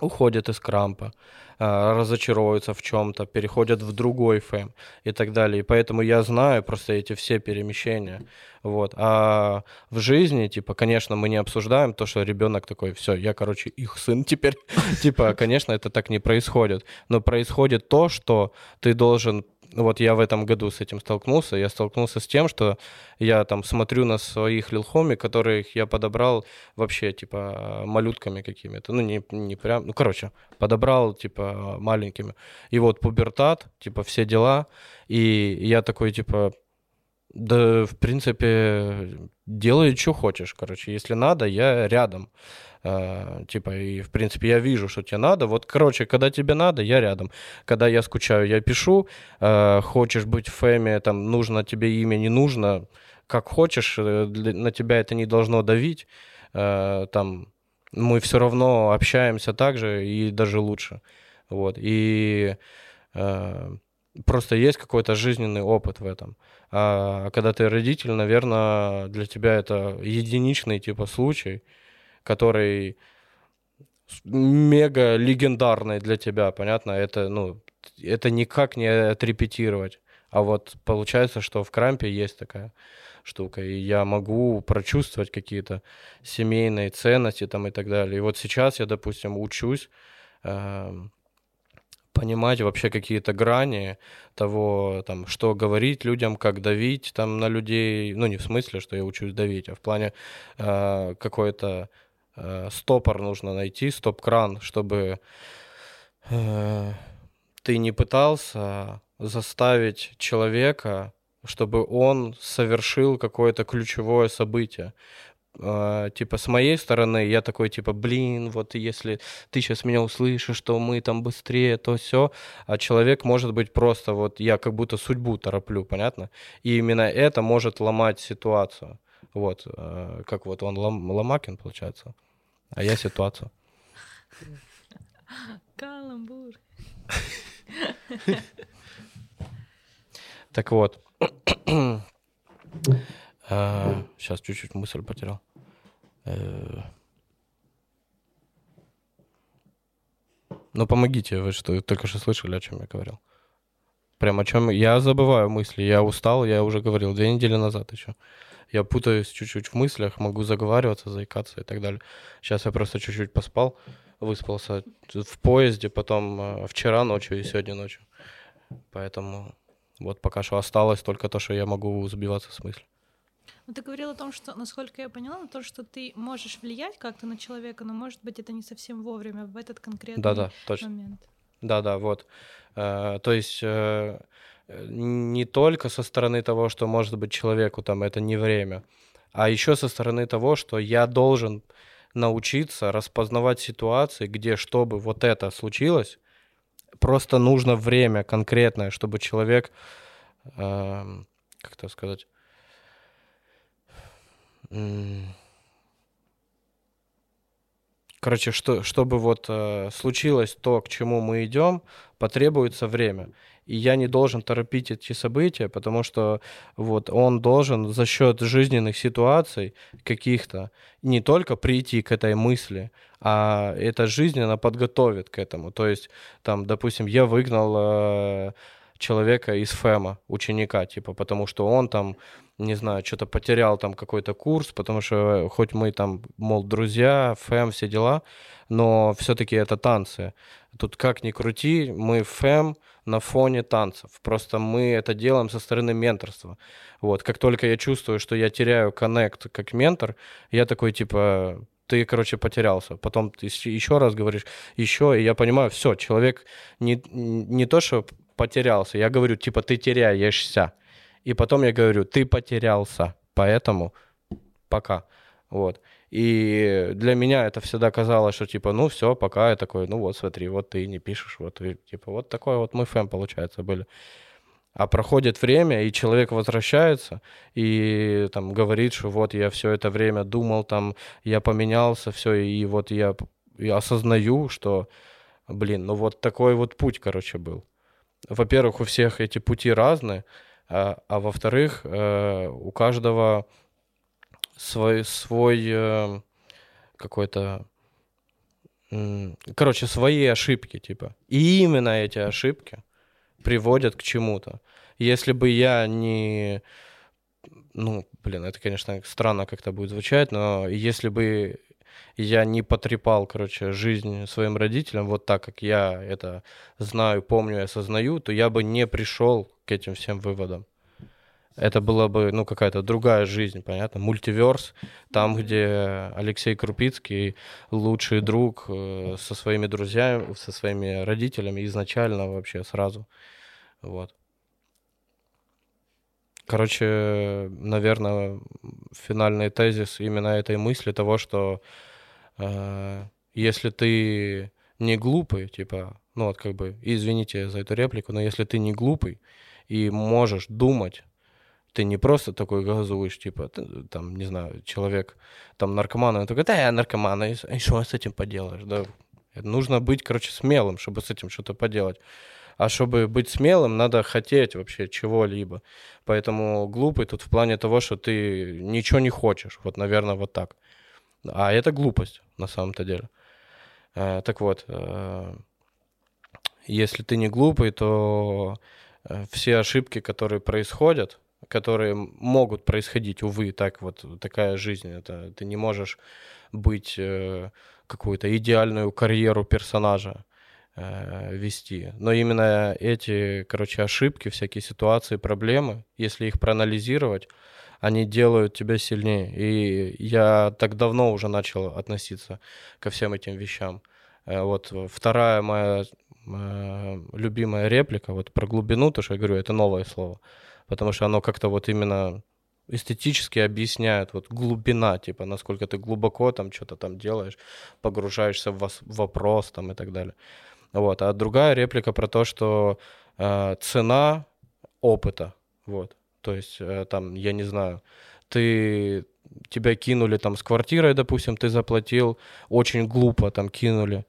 уходят из крампа, а, разочаровываются в чем-то, переходят в другой фэм и так далее. И поэтому я знаю просто эти все перемещения. Вот. А в жизни, типа, конечно, мы не обсуждаем то, что ребенок такой, все, я, короче, их сын теперь. Типа, конечно, это так не происходит. Но происходит то, что ты должен вот я в этом году с этим столкнулся. Я столкнулся с тем, что я там смотрю на своих лилхоми, которых я подобрал вообще, типа, малютками какими-то. Ну, не, не прям, ну, короче, подобрал, типа, маленькими. И вот пубертат, типа, все дела. И я такой, типа, да, в принципе, делай, что хочешь, короче. Если надо, я рядом. Uh, типа, и, в принципе, я вижу, что тебе надо. Вот, короче, когда тебе надо, я рядом. Когда я скучаю, я пишу. Uh, хочешь быть в фэме, там, нужно тебе имя, не нужно. Как хочешь, э, на тебя это не должно давить. Uh, там, мы все равно общаемся так же и даже лучше. Вот. И просто есть какой-то жизненный опыт в этом. А когда ты родитель, наверное, для тебя это единичный типа случай, который мега легендарный для тебя, понятно? Это, ну, это никак не отрепетировать. А вот получается, что в Крампе есть такая штука, и я могу прочувствовать какие-то семейные ценности там и так далее. И вот сейчас я, допустим, учусь э, понимать вообще какие-то грани того, там, что говорить людям, как давить там на людей. Ну, не в смысле, что я учусь давить, а в плане э, какой-то э, стопор нужно найти, стоп-кран, чтобы э, ты не пытался заставить человека, чтобы он совершил какое-то ключевое событие. Uh, типа с моей стороны я такой типа блин вот если ты сейчас меня услышишь что мы там быстрее то все а человек может быть просто вот я как будто судьбу тороплю понятно? И именно это может ломать ситуацию. Вот uh, как вот он лом, Ломакин получается а я ситуацию. Каламбур. Так вот. Сейчас чуть-чуть мысль потерял. Э, ну, помогите, вы что, только что слышали, о чем я говорил? Прям о чем... Я забываю мысли, я устал, я уже говорил, две недели назад еще. Я путаюсь чуть-чуть в мыслях, могу заговариваться, заикаться и так далее. Сейчас я просто чуть-чуть поспал, выспался в поезде, потом э, вчера ночью и сегодня ночью. Поэтому вот пока что осталось только то, что я могу сбиваться с мысли. Ну, ты говорил о том, что, насколько я поняла, на то, что ты можешь влиять как-то на человека, но, может быть, это не совсем вовремя, в этот конкретный да, да, точно. момент. Да-да, вот. Э, то есть э, не только со стороны того, что, может быть, человеку там это не время, а еще со стороны того, что я должен научиться распознавать ситуации, где, чтобы вот это случилось, просто нужно время конкретное, чтобы человек, э, как это сказать, Короче, что, чтобы вот э, случилось то, к чему мы идем, потребуется время. И я не должен торопить эти события, потому что вот он должен за счет жизненных ситуаций каких-то не только прийти к этой мысли, а эта жизнь, она подготовит к этому. То есть, там, допустим, я выгнал э, человека из ФЭМа, ученика, типа, потому что он там, не знаю, что-то потерял там какой-то курс, потому что хоть мы там, мол, друзья, ФЭМ, все дела, но все-таки это танцы. Тут как ни крути, мы ФЭМ на фоне танцев. Просто мы это делаем со стороны менторства. Вот, как только я чувствую, что я теряю коннект как ментор, я такой, типа, ты, короче, потерялся. Потом ты еще раз говоришь, еще, и я понимаю, все, человек не, не то, что потерялся, я говорю, типа, ты теряешься. И потом я говорю, ты потерялся, поэтому пока. Вот. И для меня это всегда казалось, что типа, ну все, пока я такой, ну вот смотри, вот ты не пишешь, вот и, типа вот такой вот мы фэм, получается, были. А проходит время, и человек возвращается и там говорит, что вот я все это время думал, там я поменялся, все, и вот я, я осознаю, что, блин, ну вот такой вот путь, короче, был. Во-первых, у всех эти пути разные, а, а во-вторых, э, у каждого свой, свой э, какой-то короче, свои ошибки, типа. И именно эти ошибки приводят к чему-то. Если бы я не... Ну, блин, это, конечно, странно как-то будет звучать, но если бы я не потрепал, короче, жизнь своим родителям вот так, как я это знаю, помню и осознаю, то я бы не пришел к этим всем выводам это была бы, ну, какая-то другая жизнь, понятно, мультиверс, там, где Алексей Крупицкий, лучший друг э, со своими друзьями, со своими родителями изначально вообще сразу, вот. Короче, наверное, финальный тезис именно этой мысли того, что э, если ты не глупый, типа, ну вот как бы, извините за эту реплику, но если ты не глупый и можешь думать ты не просто такой газуешь, типа, ты, там, не знаю, человек, там, наркоман, он такой, да, я наркоман, и, что с этим поделаешь, да? Нужно быть, короче, смелым, чтобы с этим что-то поделать. А чтобы быть смелым, надо хотеть вообще чего-либо. Поэтому глупый тут в плане того, что ты ничего не хочешь. Вот, наверное, вот так. А это глупость на самом-то деле. Э, так вот, э, если ты не глупый, то э, все ошибки, которые происходят, которые могут происходить, увы, так вот такая жизнь. Это ты не можешь быть э, какую-то идеальную карьеру персонажа э, вести. Но именно эти, короче, ошибки, всякие ситуации, проблемы, если их проанализировать, они делают тебя сильнее. И я так давно уже начал относиться ко всем этим вещам. Э, вот вторая моя э, любимая реплика, вот про глубину, то, что я говорю, это новое слово потому что оно как-то вот именно эстетически объясняет вот глубина, типа, насколько ты глубоко там что-то там делаешь, погружаешься в вопрос там и так далее. Вот. А другая реплика про то, что э, цена опыта, вот. То есть э, там, я не знаю, ты тебя кинули там с квартирой, допустим, ты заплатил, очень глупо там кинули,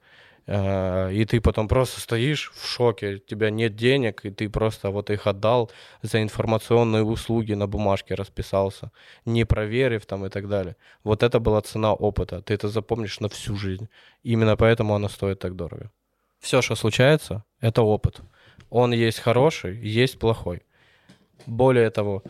и ты потом просто стоишь в шоке, у тебя нет денег, и ты просто вот их отдал за информационные услуги на бумажке расписался, не проверив там и так далее. Вот это была цена опыта, ты это запомнишь на всю жизнь. Именно поэтому она стоит так дорого. Все, что случается, это опыт. Он есть хороший, есть плохой. Более того,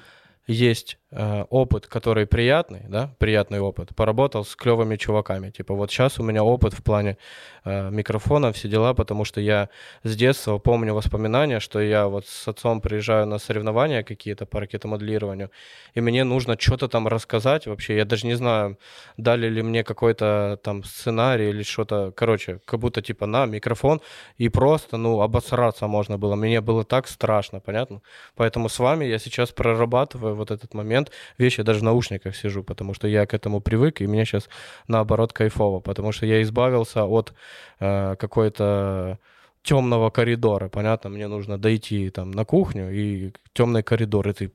есть э, опыт, который приятный, да, приятный опыт. Поработал с клевыми чуваками. Типа вот сейчас у меня опыт в плане э, микрофона, все дела, потому что я с детства помню воспоминания, что я вот с отцом приезжаю на соревнования какие-то по ракетомоделированию, и мне нужно что-то там рассказать вообще. Я даже не знаю, дали ли мне какой-то там сценарий или что-то. Короче, как будто типа на микрофон, и просто, ну, обосраться можно было. Мне было так страшно, понятно? Поэтому с вами я сейчас прорабатываю вот этот момент. Вещи, я даже в наушниках сижу, потому что я к этому привык, и мне сейчас наоборот кайфово, потому что я избавился от э, какой-то темного коридора, понятно, мне нужно дойти там на кухню и темный коридор, и ты,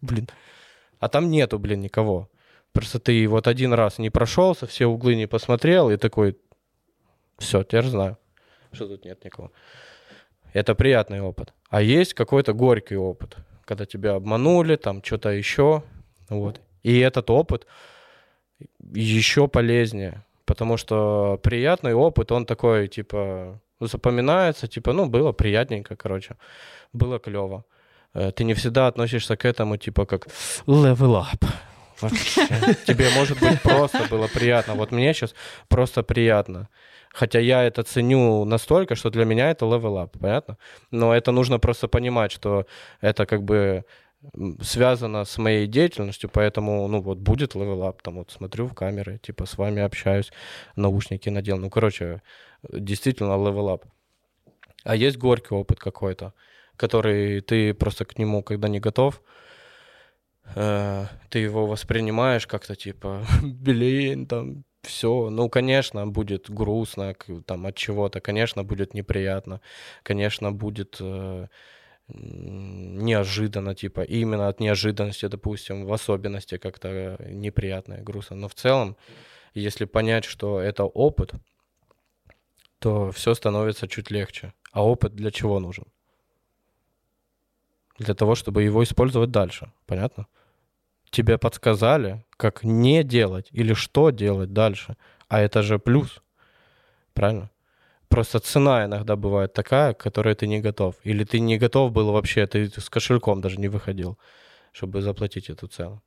блин, а там нету, блин, никого. Просто ты вот один раз не прошелся, все углы не посмотрел, и такой, все, теперь знаю. что тут нет никого. Это приятный опыт. А есть какой-то горький опыт, когда тебя обманули, там что-то еще. Вот. И этот опыт еще полезнее, потому что приятный опыт, он такой, типа, запоминается, типа, ну, было приятненько, короче, было клево. Э, ты не всегда относишься к этому, типа, как level up. Вообще. Тебе, может быть, просто было приятно. Вот мне сейчас просто приятно. Хотя я это ценю настолько, что для меня это level up, понятно? Но это нужно просто понимать, что это как бы связано с моей деятельностью, поэтому, ну, вот будет up, там вот смотрю в камеры, типа с вами общаюсь, наушники надел, ну, короче, действительно up. А есть горький опыт какой-то, который ты просто к нему, когда не готов, э, ты его воспринимаешь как-то типа, блин, там, все, ну, конечно, будет грустно там от чего-то, конечно, будет неприятно, конечно, будет э, неожиданно, типа, именно от неожиданности, допустим, в особенности как-то неприятно и грустно. Но в целом, если понять, что это опыт, то все становится чуть легче. А опыт для чего нужен? Для того, чтобы его использовать дальше. Понятно? Тебе подсказали, как не делать или что делать дальше. А это же плюс. Правильно? Просто цена иногда бывает такая, к которой ты не готов. Или ты не готов был вообще, ты с кошельком даже не выходил, чтобы заплатить эту цену.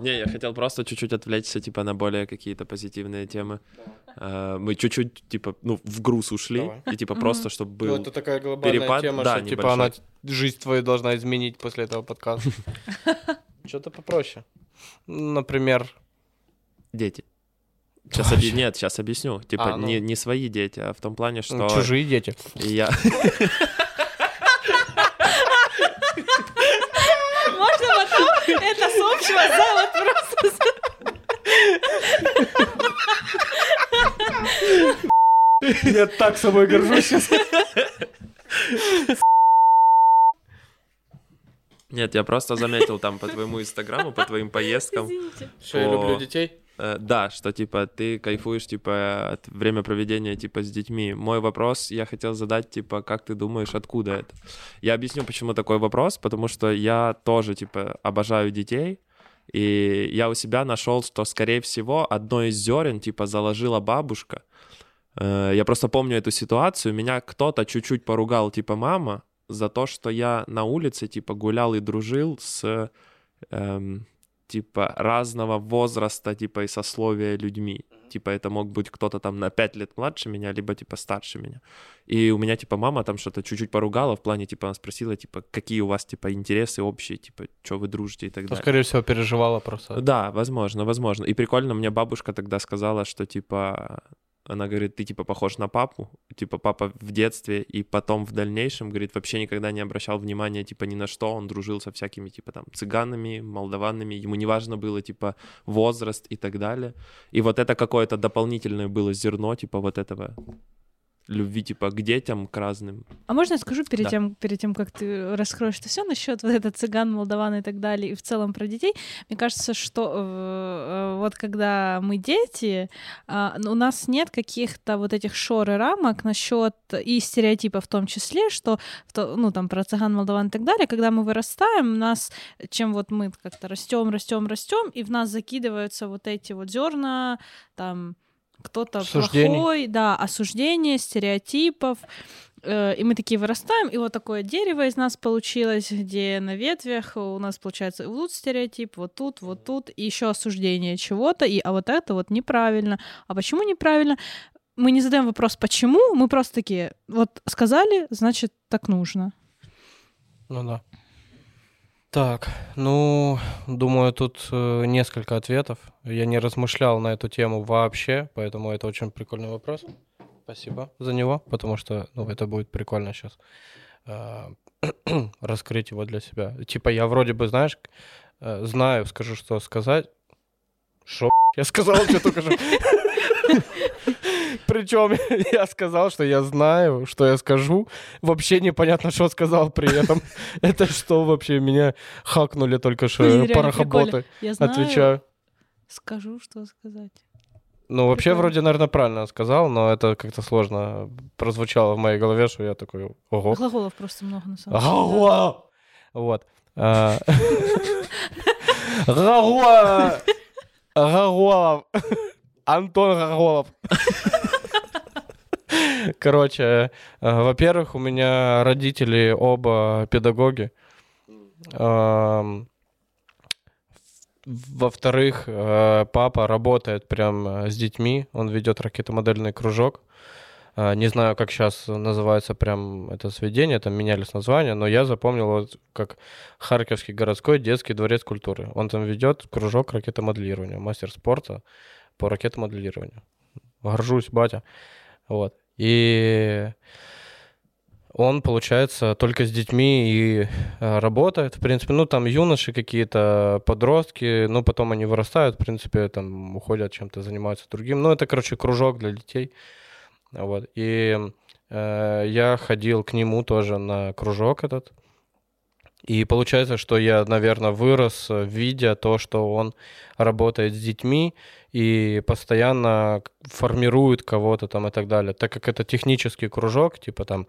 Не, я хотел просто чуть-чуть отвлечься, типа, на более какие-то позитивные темы. Uh, мы чуть-чуть, типа, ну, в груз ушли, Давай. и, типа, просто, чтобы был ну, это такая глобальная перепад, тема, да, что, типа, она жизнь твою должна изменить после этого подкаста. Что-то попроще. Например... Дети. Сейчас объ... Нет, сейчас объясню. Типа, а, ну... не, не свои дети, а в том плане, что... Ну, чужие дети. И я... Можно потом это с общего зала Я так собой горжусь сейчас. Нет, я просто заметил там по твоему инстаграму, по твоим поездкам. Извините. Что я люблю детей? Э, да, что типа ты кайфуешь типа от времяпроведения типа с детьми. Мой вопрос я хотел задать типа как ты думаешь откуда это? Я объясню почему такой вопрос, потому что я тоже типа обожаю детей. И я у себя нашел, что, скорее всего, одно из зерен, типа, заложила бабушка. Э, я просто помню эту ситуацию. Меня кто-то чуть-чуть поругал, типа, мама, за то, что я на улице, типа, гулял и дружил с эм, типа, разного возраста, типа, и сословия людьми. Типа, это мог быть кто-то там на 5 лет младше меня, либо, типа, старше меня. И у меня, типа, мама там что-то чуть-чуть поругала, в плане, типа, она спросила, типа, какие у вас, типа, интересы общие, типа, что вы дружите и так ну, далее. скорее всего, переживала просто. Да, возможно, возможно. И прикольно, мне бабушка тогда сказала, что, типа, она говорит, ты типа похож на папу, типа папа в детстве и потом в дальнейшем, говорит, вообще никогда не обращал внимания типа ни на что, он дружил со всякими типа там цыганами, молдаванами, ему не важно было типа возраст и так далее. И вот это какое-то дополнительное было зерно типа вот этого любви типа к детям, к разным. А можно я скажу перед, да. тем, перед тем, как ты раскроешь это все насчет вот это цыган, молдаван и так далее, и в целом про детей? Мне кажется, что э, э вот когда мы дети, э, у нас нет каких-то вот этих шор и рамок насчет и стереотипов в том числе, что ну там про цыган, молдаван и так далее, когда мы вырастаем, нас, чем вот мы как-то растем, растем, растем, и в нас закидываются вот эти вот зерна, там кто-то плохой, да, осуждение, стереотипов. Э, и мы такие вырастаем, и вот такое дерево из нас получилось, где на ветвях у нас получается вот тут стереотип, вот тут, вот тут, и еще осуждение чего-то, и а вот это вот неправильно. А почему неправильно? Мы не задаем вопрос, почему, мы просто такие, вот сказали, значит, так нужно. Ну да. Так, ну, думаю, тут э, несколько ответов. Я не размышлял на эту тему вообще, поэтому это очень прикольный вопрос. Спасибо за него, потому что, ну, это будет прикольно сейчас э, раскрыть его для себя. Типа, я вроде бы, знаешь, э, знаю, скажу, что сказать. Шо? Я сказал тебе только что. Причем я сказал, что я знаю, что я скажу. Вообще непонятно, что сказал при этом. Это что вообще? Меня хакнули только что. Я знаю. Отвечаю. Скажу, что сказать. Ну, вообще, вроде, наверное, правильно сказал, но это как-то сложно прозвучало в моей голове, что я такой, ого. Глаголов просто много, на самом деле. Глагол! Вот. А, Глагол! Глаголов. Антон Глаголов. Короче, э, во-первых, у меня родители оба педагоги. Во-вторых, э, папа работает прям э, с детьми, он ведет ракетомодельный кружок. А, Не знаю, как сейчас называется прям это заведение, там менялись названия, но я запомнил вот как Харьковский городской детский дворец культуры. Он там ведет кружок ракетомоделирования, мастер спорта по ракетомоделированию. Горжусь, батя. Вот. И он, получается, только с детьми и э, работает. В принципе, ну, там юноши какие-то, подростки, ну, потом они вырастают, в принципе, там уходят чем-то, занимаются другим. Ну, это, короче, кружок для детей. Вот. И э, я ходил к нему тоже на кружок этот. И получается, что я, наверное, вырос, э, видя то, что он работает с детьми и постоянно формирует кого-то там и так далее. Так как это технический кружок, типа там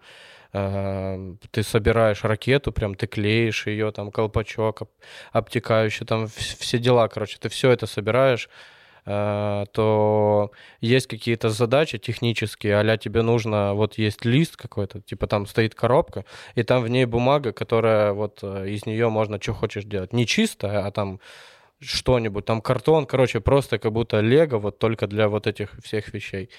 э, ты собираешь ракету, прям ты клеишь ее, там колпачок об- обтекающий, там вс- все дела, короче, ты все это собираешь, то есть какие-то задачи технические, а тебе нужно, вот есть лист какой-то, типа там стоит коробка, и там в ней бумага, которая вот э, из нее можно что хочешь делать. Не чистая, а там что-нибудь, там картон, короче, просто как будто лего, вот только для вот этих всех вещей.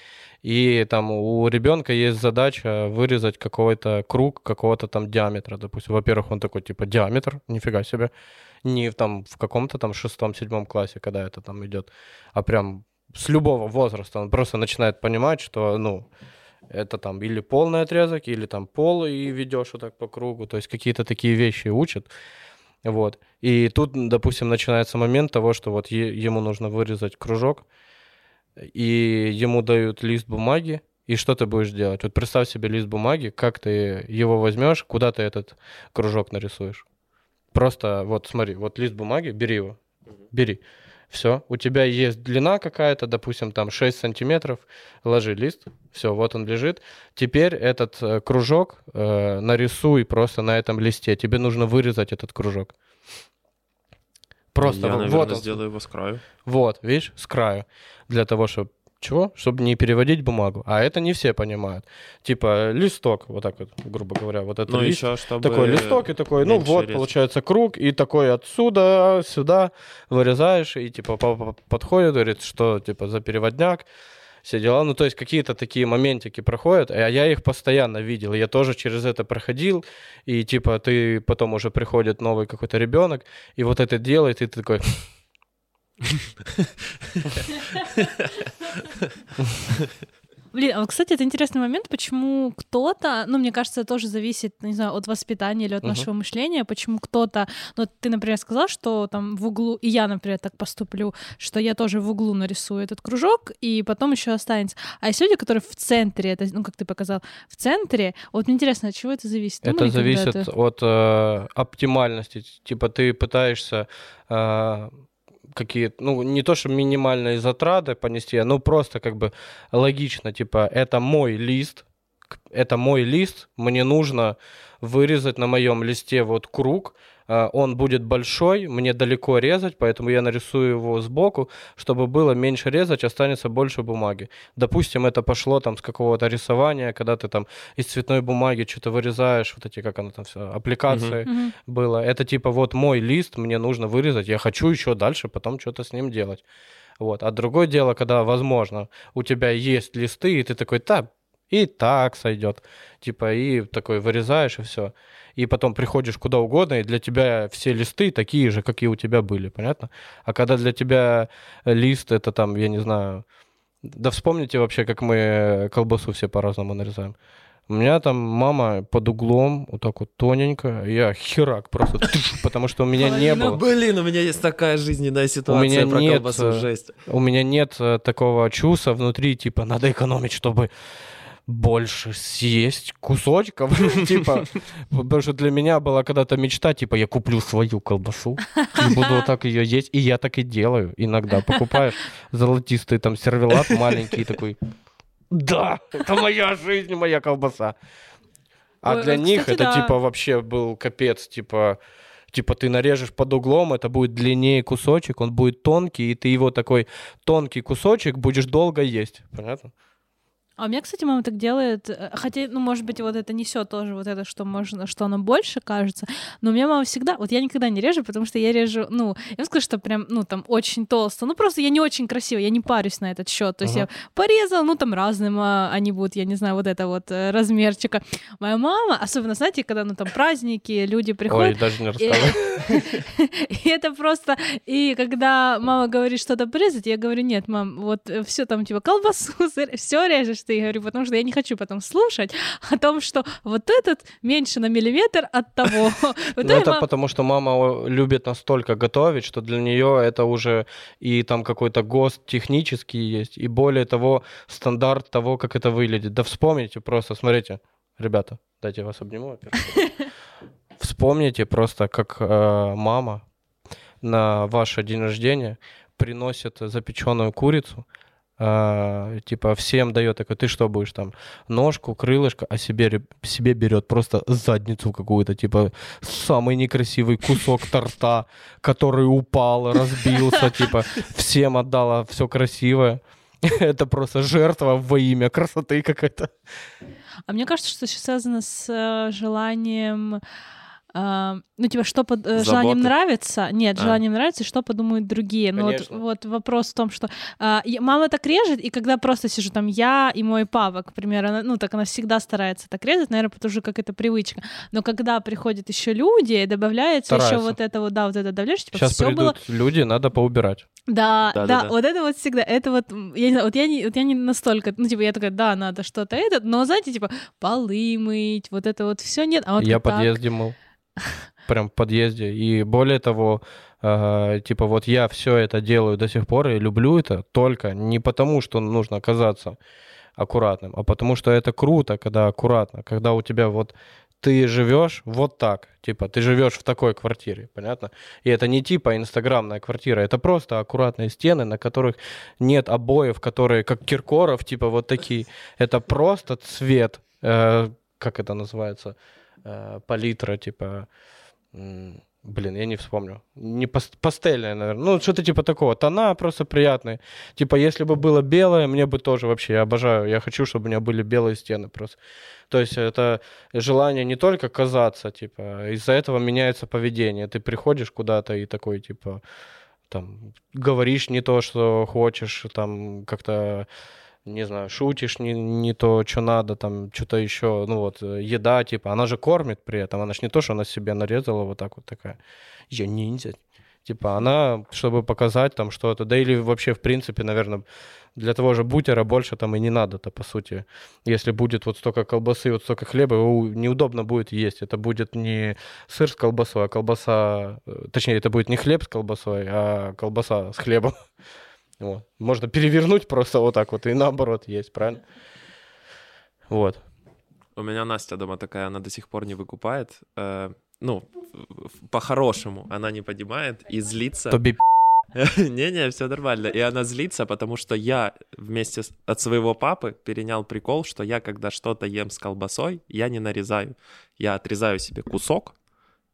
И там у ребенка есть задача вырезать какой-то круг какого-то там диаметра, допустим. Во-первых, он такой, типа, диаметр, нифига себе. Не в, там в каком-то там шестом-седьмом классе, когда это там идет, а прям с любого возраста он просто начинает понимать, что, ну, это там или полный отрезок, или там пол, и ведешь вот так по кругу. То есть какие-то такие вещи учат. Вот. И тут, допустим, начинается момент того, что вот ему нужно вырезать кружок, и ему дают лист бумаги, и что ты будешь делать? Вот представь себе лист бумаги, как ты его возьмешь, куда ты этот кружок нарисуешь. Просто вот смотри, вот лист бумаги, бери его, бери. Все, у тебя есть длина какая-то, допустим, там 6 сантиметров, ложи лист, все, вот он лежит. Теперь этот э, кружок э, нарисуй просто на этом листе. Тебе нужно вырезать этот кружок. Просто Я, вот, наверное, вот он, сделаю его с краю. вот, видишь, с краю. Для того, чтобы чего? Чтобы не переводить бумагу. А это не все понимают. Типа листок, вот так вот, грубо говоря, вот это Ну, лист. еще, чтобы... Такой листок и такой, ну вот, резать. получается круг, и такой отсюда сюда вырезаешь, и типа папа подходит, говорит, что типа за переводняк, все дела. Ну, то есть какие-то такие моментики проходят, а я их постоянно видел. Я тоже через это проходил, и типа ты потом уже приходит новый какой-то ребенок, и вот это делает, и ты такой, Блин, а вот, кстати, это интересный момент, почему кто-то, ну, мне кажется, тоже зависит, не знаю, от воспитания или от Мгм. нашего мышления, почему кто-то, ну, ты, например, сказал, что там в углу, и я, например, так поступлю, что я тоже в углу нарисую этот кружок, и потом еще останется. А есть люди, которые в центре, это, ну, как ты показал, в центре, вот мне интересно, от чего это зависит? Это Думали зависит когда-то? от э, оптимальности. Типа ты пытаешься э, какие ну, не то, что минимальные затраты понести, ну, просто как бы логично, типа, это мой лист, это мой лист, мне нужно вырезать на моем листе вот круг, он будет большой, мне далеко резать, поэтому я нарисую его сбоку, чтобы было меньше резать, останется больше бумаги. Допустим, это пошло там с какого-то рисования, когда ты там из цветной бумаги что-то вырезаешь, вот эти, как оно там все, аппликации Мгм. было. Это типа вот мой лист, мне нужно вырезать, я хочу еще дальше потом что-то с ним делать. Вот. А другое дело, когда, возможно, у тебя есть листы, и ты такой, да, и так сойдет. Типа, и такой вырезаешь, и все. И потом приходишь куда угодно, и для тебя все листы такие же, какие у тебя были, понятно? А когда для тебя лист, это там, я не знаю... Да вспомните вообще, как мы колбасу все по-разному нарезаем. У меня там мама под углом, вот так вот тоненько, я херак просто, потому что у меня не ну, было. блин, у меня есть такая жизненная ситуация меня про нет, колбасу, э, жесть. У меня нет э, такого чувства внутри, типа, надо экономить, чтобы больше съесть кусочков, типа, потому что для меня была когда-то мечта, типа, я куплю свою колбасу и буду вот так ее есть, и я так и делаю иногда. Покупаешь золотистый там сервелат маленький такой, да, это моя жизнь, моя колбаса. А для них это типа вообще был капец, типа типа ты нарежешь под углом, это будет длиннее кусочек, он будет тонкий, и ты его такой тонкий кусочек будешь долго есть. Понятно? А у меня, кстати, мама так делает, э, хотя, ну, может быть, вот это несет тоже вот это, что можно, что оно больше кажется, но у меня мама всегда, вот я никогда не режу, потому что я режу, ну, я скажу, что прям, ну, там, очень толсто, ну, просто я не очень красиво, я не парюсь на этот счет, то есть uh-huh. я порезала, ну, там, разным а, они будут, я не знаю, вот это вот э, размерчика. Моя мама, особенно, знаете, когда, ну, там, праздники, люди приходят. Ой, даже не рассказывай. И это просто, и когда мама говорит что-то порезать, я говорю, нет, мам, вот э, все там, типа, колбасу, все режешь, что я говорю, потому что я не хочу потом слушать о том, что вот этот меньше на миллиметр от того. Ну, это потому что мама любит настолько готовить, что для нее это уже и там какой-то ГОСТ технический есть, и более того, стандарт того, как это выглядит. Да вспомните просто, смотрите, ребята, дайте я вас обниму. Вспомните просто, как э, мама на ваше день рождения приносит запеченную курицу, а, типа всем дает такой, ты что будешь там, ножку, крылышко, а себе, себе берет просто задницу какую-то, типа самый некрасивый кусок торта, который упал, разбился, типа всем отдала все красивое. Это просто жертва во имя красоты какая-то. А мне кажется, что это связано с э, желанием Uh, ну, типа, что под uh, желанием нравится? Нет, а. желанием нравится, что подумают другие. Но вот, вот вопрос в том, что uh, мама так режет, и когда просто сижу там я и мой папа, к примеру, она, ну, так она всегда старается так резать, наверное, потому что как это привычка. Но когда приходят еще люди, добавляется еще вот это вот, да, вот это давление, типа, Сейчас придут было... люди, надо поубирать. Да, да, да, да, да, вот это вот всегда, это вот, я не знаю, вот я не, вот я не настолько, ну, типа, я такая, да, надо что-то это, но, знаете, типа, полы мыть, вот это вот все нет, а вот Я подъезде мыл прям в подъезде. И более того, э, типа вот я все это делаю до сих пор и люблю это только не потому, что нужно оказаться аккуратным, а потому что это круто, когда аккуратно, когда у тебя вот ты живешь вот так, типа ты живешь в такой квартире, понятно? И это не типа инстаграмная квартира, это просто аккуратные стены, на которых нет обоев, которые как Киркоров, типа вот такие. Это просто цвет, э, как это называется, э, палитра, типа Блин, я не вспомню. Не пастельная, наверное. Ну, что-то типа такого. Тона просто приятные. Типа, если бы было белое, мне бы тоже вообще, я обожаю. Я хочу, чтобы у меня были белые стены просто. То есть это желание не только казаться, типа, из-за этого меняется поведение. Ты приходишь куда-то и такой, типа, там, говоришь не то, что хочешь, там, как-то не знаю, шутишь не, не то, что надо, там, что-то еще, ну вот, э, еда, типа, она же кормит при этом, она же не то, что она себе нарезала вот так вот такая, я ниндзя, типа, она, чтобы показать там что-то, да или вообще, в принципе, наверное, для того же бутера больше там и не надо-то, по сути. Если будет вот столько колбасы, вот столько хлеба, его неудобно будет есть. Это будет не сыр с колбасой, а колбаса... Э, точнее, это будет не хлеб с колбасой, а колбаса с хлебом. Вот. Можно перевернуть просто вот так вот и наоборот есть, правильно? Вот. У меня Настя дома такая, она до сих пор не выкупает. Э, ну, по-хорошему, она не поднимает и злится. Тоби Не-не, все нормально. И она злится, потому что я вместе с, от своего папы перенял прикол, что я, когда что-то ем с колбасой, я не нарезаю. Я отрезаю себе кусок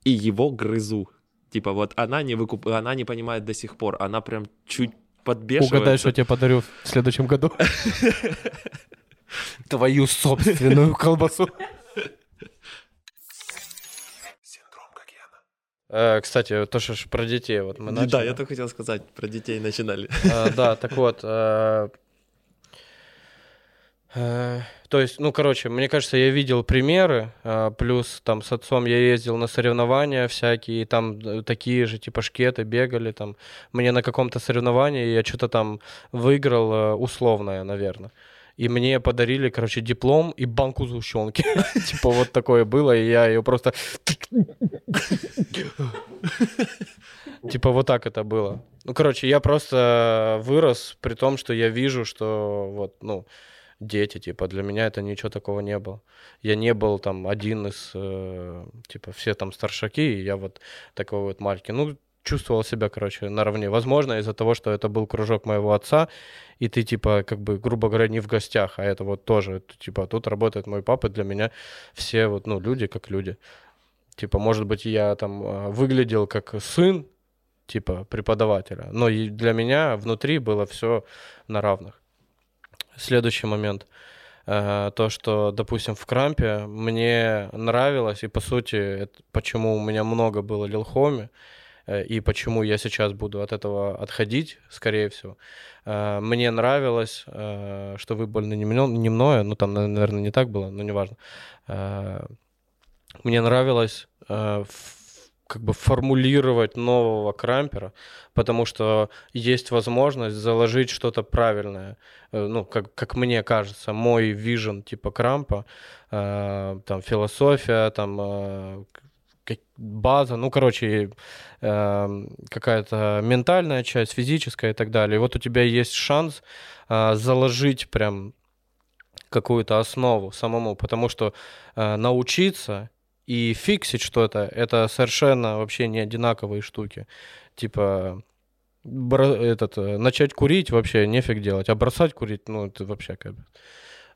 и его грызу. Типа вот она не выкуп... она не понимает до сих пор. Она прям чуть подбешивается. Угадай, что я тебе подарю в следующем году. Твою собственную колбасу. Э, кстати, то, что про детей вот мы начали. Да, я только хотел сказать, про детей начинали. Э, да, так вот, Э, то есть, ну, короче, мне кажется, я видел примеры, э, плюс там с отцом я ездил на соревнования всякие, и там э, такие же, типа, шкеты бегали, там, мне на каком-то соревновании я что-то там выиграл условное, наверное. И мне подарили, короче, диплом и банку сгущенки. Типа вот такое было, и я ее просто... Типа вот так это было. Ну, короче, я просто вырос при том, что я вижу, что вот, ну, дети, типа, для меня это ничего такого не было. Я не был там один из, э, типа, все там старшаки, и я вот такой вот маленький. Ну, чувствовал себя, короче, наравне. Возможно, из-за того, что это был кружок моего отца, и ты, типа, как бы, грубо говоря, не в гостях, а это вот тоже, типа, тут работает мой папа, для меня все вот, ну, люди как люди. Типа, может быть, я там э, выглядел как сын, типа, преподавателя, но и для меня внутри было все на равных. Следующий момент. Э, то, что, допустим, в Крампе мне нравилось, и, по сути, это, почему у меня много было лилхоми, Э, и почему я сейчас буду от этого отходить, скорее всего. Э, мне нравилось, что вы больны не мною, ну там, наверное, не так было, но неважно. Мне нравилось как бы формулировать нового крампера, потому что есть возможность заложить что-то правильное, ну, как, как мне кажется, мой вижен типа крампа, там, философия, там, база, ну, короче, э, какая-то ментальная часть, физическая и так далее. И вот у тебя есть шанс э, заложить прям какую-то основу самому, потому что э, научиться и фиксить что-то, это совершенно вообще не одинаковые штуки. Типа, этот, э, начать курить вообще нефиг делать, а бросать курить, ну, это вообще как бы...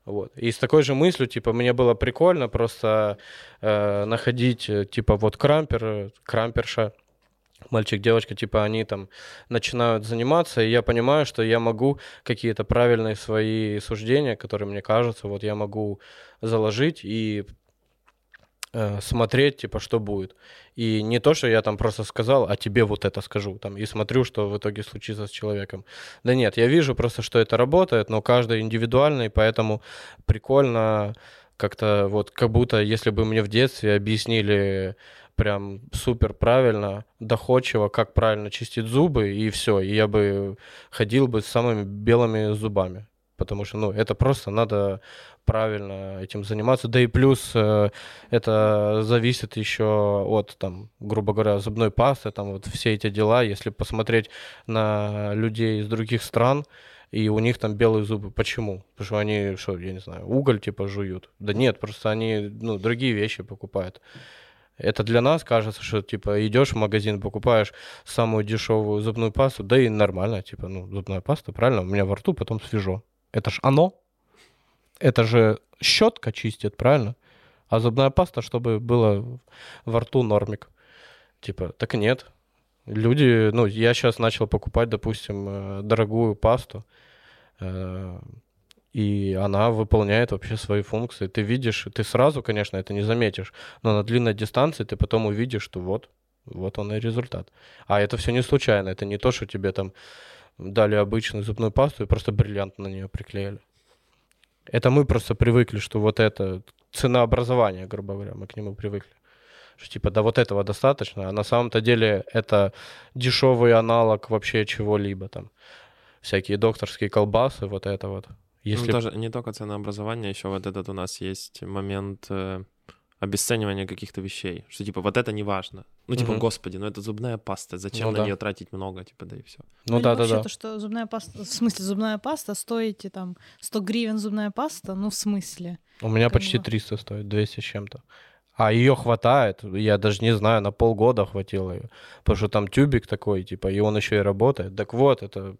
Вот. И с такой же мыслью, типа, мне было прикольно просто э, находить, э, типа, вот крампер, крамперша, мальчик, девочка, типа, они там начинают заниматься, и я понимаю, что я могу какие-то правильные свои суждения, которые мне кажутся, вот я могу заложить и Э, смотреть, типа, что будет. И не то, что я там просто сказал, а тебе вот это скажу, там, и смотрю, что в итоге случится с человеком. Да нет, я вижу просто, что это работает, но каждый индивидуальный, поэтому прикольно как-то вот, как будто, если бы мне в детстве объяснили прям супер правильно, доходчиво, как правильно чистить зубы, и все, и я бы ходил бы с самыми белыми зубами потому что, ну, это просто надо правильно этим заниматься. Да и плюс э, это зависит еще от, там, грубо говоря, зубной пасты, там вот все эти дела. Если посмотреть на людей из других стран, и у них там белые зубы. Почему? Потому что они, что, я не знаю, уголь типа жуют. Да нет, просто они, ну, другие вещи покупают. Это для нас кажется, что типа идешь в магазин, покупаешь самую дешевую зубную пасту, да и нормально, типа, ну, зубная паста, правильно, у меня во рту потом свежо. Это ж оно. Это же щетка чистит, правильно? А зубная паста, чтобы было во рту нормик. Типа, так нет. Люди, ну, я сейчас начал покупать, допустим, э, дорогую пасту, э, и она выполняет вообще свои функции. Ты видишь, ты сразу, конечно, это не заметишь, но на длинной дистанции ты потом увидишь, что вот, вот он и результат. А это все не случайно, это не то, что тебе там дали обычную зубную пасту и просто бриллиант на нее приклеили. Это мы просто привыкли, что вот это ценообразование, грубо говоря, мы к нему привыкли. Что типа, да вот этого достаточно, а на самом-то деле это дешевый аналог вообще чего-либо там. Всякие докторские колбасы, вот это вот. Ну, Если... Ну, тоже не только ценообразование, еще вот этот у нас есть момент э, обесценивание каких-то вещей, что типа вот это не важно. Ну типа, угу. господи, ну это зубная паста, зачем ну, на да. нее тратить много, типа да и все. Ну, ну да, да, да. то, что зубная паста, в смысле зубная паста стоит там 100 гривен зубная паста, ну в смысле. У меня почти бы... 300 стоит, 200 с чем-то. А ее хватает, я даже не знаю, на полгода хватило ее. Потому что там тюбик такой, типа, и он еще и работает. Так вот, это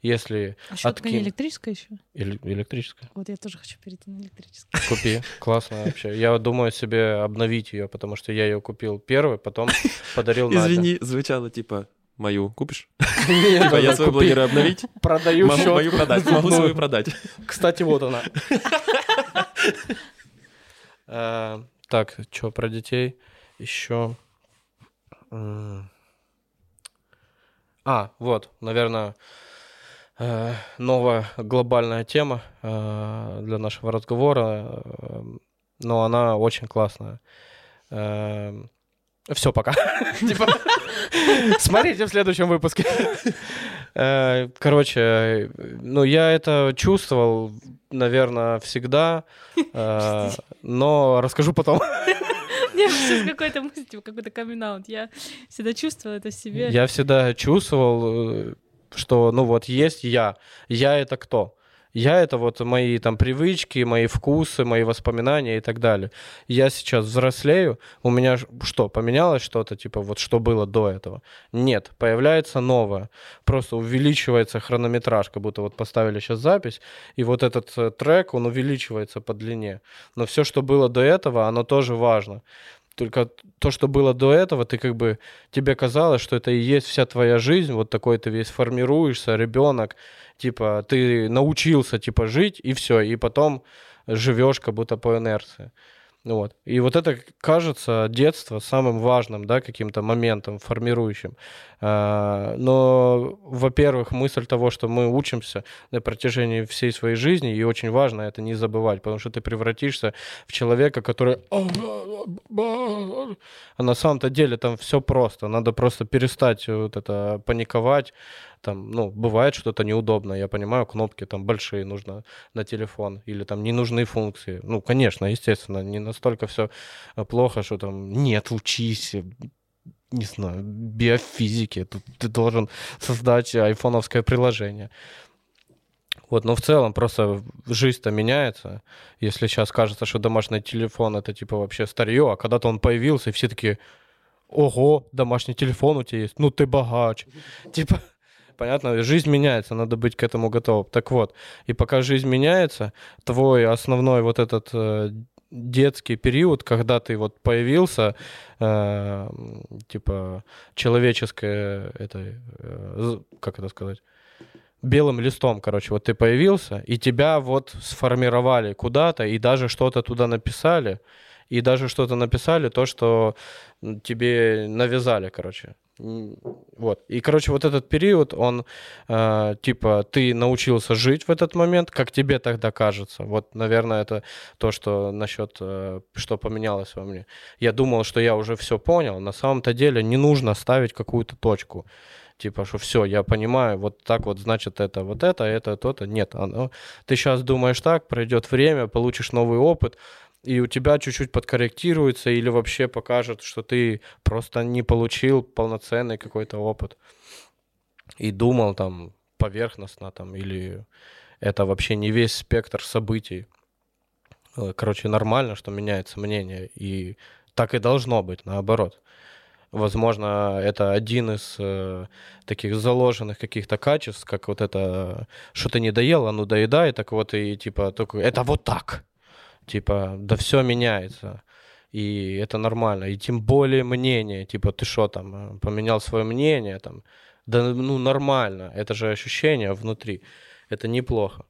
если... А щетка откин... не электрическая еще? Эле- электрическая. Вот я тоже хочу перейти на электрическую. Купи, классно вообще. Я думаю себе обновить ее, потому что я ее купил первый, потом подарил Надя. Извини, звучало типа мою купишь? Типа я свою блогера обновить? Продаю Мою продать, могу свою продать. Кстати, вот она. Так, что про детей? Еще... А, вот, наверное, э, новая глобальная тема э, для нашего разговора, э, но она очень классная. Все, пока. Типа, смотрите в следующем выпуске. Короче, ну я это чувствовал, наверное, всегда, но расскажу потом. Мне сейчас какой-то мысль, типа какой-то камин Я всегда чувствовала это в себе. Я всегда чувствовал, что, ну вот, есть я. Я — это кто? Я это вот мои там привычки, мои вкусы, мои воспоминания и так далее. Я сейчас взрослею, у меня что, поменялось что-то, типа вот что было до этого? Нет, появляется новое. Просто увеличивается хронометраж, как будто вот поставили сейчас запись, и вот этот э, трек, он увеличивается по длине. Но все, что было до этого, оно тоже важно. Только то, что было до этого, ты как бы, тебе казалось, что это и есть вся твоя жизнь, вот такой ты весь формируешься, ребенок, типа, ты научился, типа, жить, и все, и потом живешь как будто по инерции. Вот. И вот это кажется детство самым важным, да, каким-то моментом формирующим. А, но, во-первых, мысль того, что мы учимся на протяжении всей своей жизни, и очень важно это не забывать, потому что ты превратишься в человека, который... А на самом-то деле там все просто. Надо просто перестать вот это паниковать, там, ну, бывает что-то неудобно, я понимаю, кнопки там большие нужно на телефон, или там не нужны функции. Ну, конечно, естественно, не настолько все плохо, что там нет, учись, не знаю, биофизики, тут ты должен создать айфоновское приложение. Вот, но в целом просто жизнь-то меняется. Если сейчас кажется, что домашний телефон это типа вообще старье, а когда-то он появился, и все такие, ого, домашний телефон у тебя есть, ну ты богач. Типа, понятно, жизнь меняется, надо быть к этому готовым. Так вот, и пока жизнь меняется, твой основной вот этот э, детский период, когда ты вот появился, э, типа человеческое, это, э, как это сказать, белым листом, короче, вот ты появился, и тебя вот сформировали куда-то, и даже что-то туда написали, и даже что-то написали, то, что тебе навязали, короче. Вот. И, короче, вот этот период, он, э, типа, ты научился жить в этот момент, как тебе тогда кажется. Вот, наверное, это то, что насчет, э, что поменялось во мне. Я думал, что я уже все понял. На самом-то деле не нужно ставить какую-то точку. Типа, что все, я понимаю, вот так вот, значит, это вот это, это, то-то. Нет, оно, ты сейчас думаешь так, пройдет время, получишь новый опыт, и у тебя чуть-чуть подкорректируется или вообще покажет, что ты просто не получил полноценный какой-то опыт и думал там поверхностно там или это вообще не весь спектр событий. Э, короче, нормально, что меняется мнение, и так и должно быть, наоборот. Возможно, это один из э, таких заложенных каких-то качеств, как вот это, что ты не доел, а ну доедай, так вот и типа только это вот так. Типа, да все меняется. И это нормально. И тем более мнение. Типа, ты что там, э, поменял свое мнение там. Да ну нормально. Это же ощущение внутри. Это неплохо.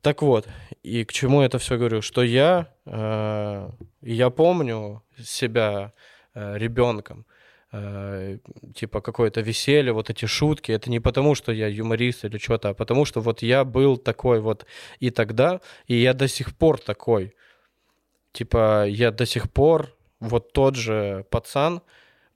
Так вот, и к чему это все говорю? Что я, э, я помню себя э, ребенком, э, типа какое-то веселье, вот эти шутки, это не потому, что я юморист или что-то, а потому что вот я был такой вот и тогда, и я до сих пор такой. Типа я до сих пор вот тот же пацан,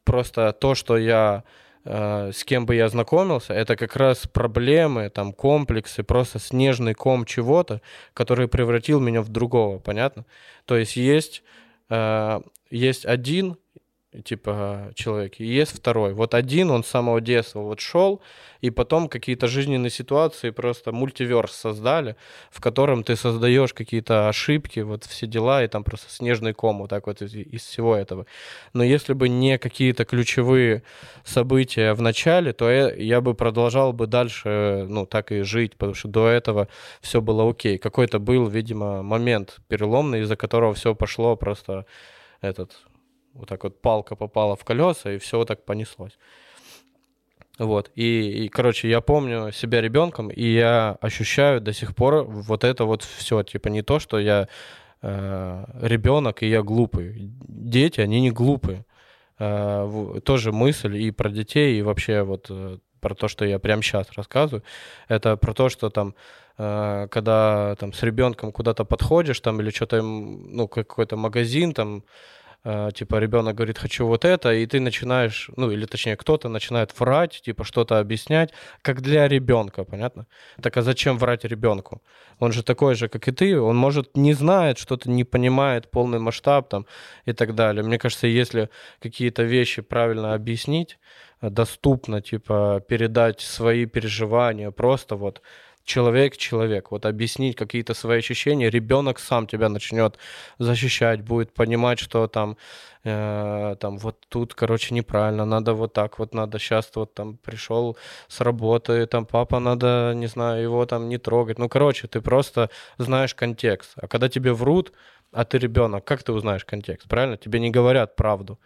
просто то, что я э, с кем бы я знакомился, это как раз проблемы, там, комплексы, просто снежный ком чего-то, который превратил меня в другого, понятно? То есть есть, э, есть один типа, человек. И есть второй. Вот один, он с самого детства вот шел, и потом какие-то жизненные ситуации просто мультиверс создали, в котором ты создаешь какие-то ошибки, вот все дела, и там просто снежный ком вот так вот из, из всего этого. Но если бы не какие-то ключевые события в начале, то я, я бы продолжал бы дальше, ну, так и жить, потому что до этого все было окей. Какой-то был, видимо, момент переломный, из-за которого все пошло просто этот вот так вот палка попала в колеса, и все так понеслось. Вот, и, и, короче, я помню себя ребенком, и я ощущаю до сих пор вот это вот все, типа не то, что я э, ребенок и я глупый. Дети, они не глупые. Э, тоже мысль и про детей, и вообще вот э, про то, что я прямо сейчас рассказываю, это про то, что там э, когда там с ребенком куда-то подходишь там или что-то ну какой-то магазин там типа ребенок говорит, хочу вот это, и ты начинаешь, ну или точнее кто-то начинает врать, типа что-то объяснять, как для ребенка, понятно? Так а зачем врать ребенку? Он же такой же, как и ты, он может не знает, что-то не понимает, полный масштаб там и так далее. Мне кажется, если какие-то вещи правильно объяснить, доступно, типа передать свои переживания, просто вот человек человек. Вот объяснить какие-то свои ощущения, ребенок сам тебя начнет защищать, будет понимать, что там, э, там вот тут, короче, неправильно, надо вот так вот, надо сейчас вот там пришел с работы, там папа надо, не знаю, его там не трогать. Ну, короче, ты просто знаешь контекст. А когда тебе врут, а ты ребенок, как ты узнаешь контекст, правильно? Тебе не говорят правду.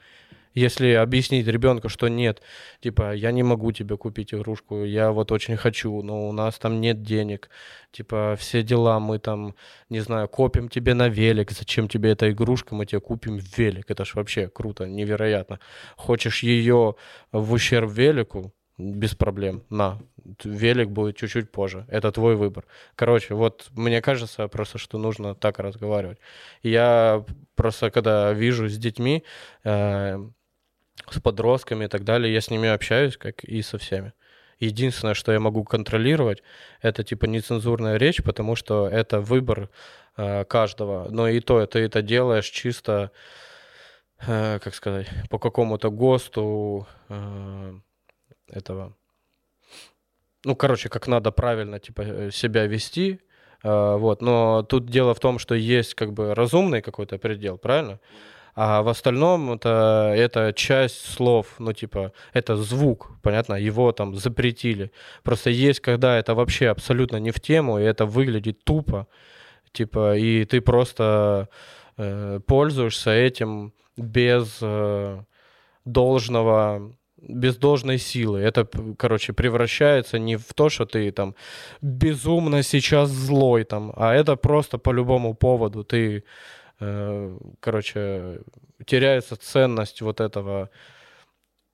Если объяснить ребенку, что нет, типа, я не могу тебе купить игрушку, я вот очень хочу, но у нас там нет денег, типа, все дела мы там, не знаю, копим тебе на велик, зачем тебе эта игрушка, мы тебе купим велик, это ж вообще круто, невероятно. Хочешь ее в ущерб велику, без проблем, на, велик будет чуть-чуть позже, это твой выбор. Короче, вот мне кажется просто, что нужно так разговаривать. Я просто, когда вижу с детьми, э, с подростками и так далее, я с ними общаюсь, как и со всеми. Единственное, что я могу контролировать, это типа нецензурная речь, потому что это выбор э, каждого. Но и то, ты это делаешь чисто, э, как сказать, по какому-то ГОСТу э, этого. Ну, короче, как надо правильно типа э, себя вести. Э, вот. Но тут дело в том, что есть как бы разумный какой-то предел, правильно? А в остальном это, это часть слов, ну, типа, это звук, понятно, его там запретили. Просто есть, когда это вообще абсолютно не в тему, и это выглядит тупо, типа, и ты просто э, пользуешься этим без э, должного без должной силы. Это, короче, превращается не в то, что ты там безумно сейчас злой, там, а это просто по любому поводу. Ты короче, теряется ценность вот этого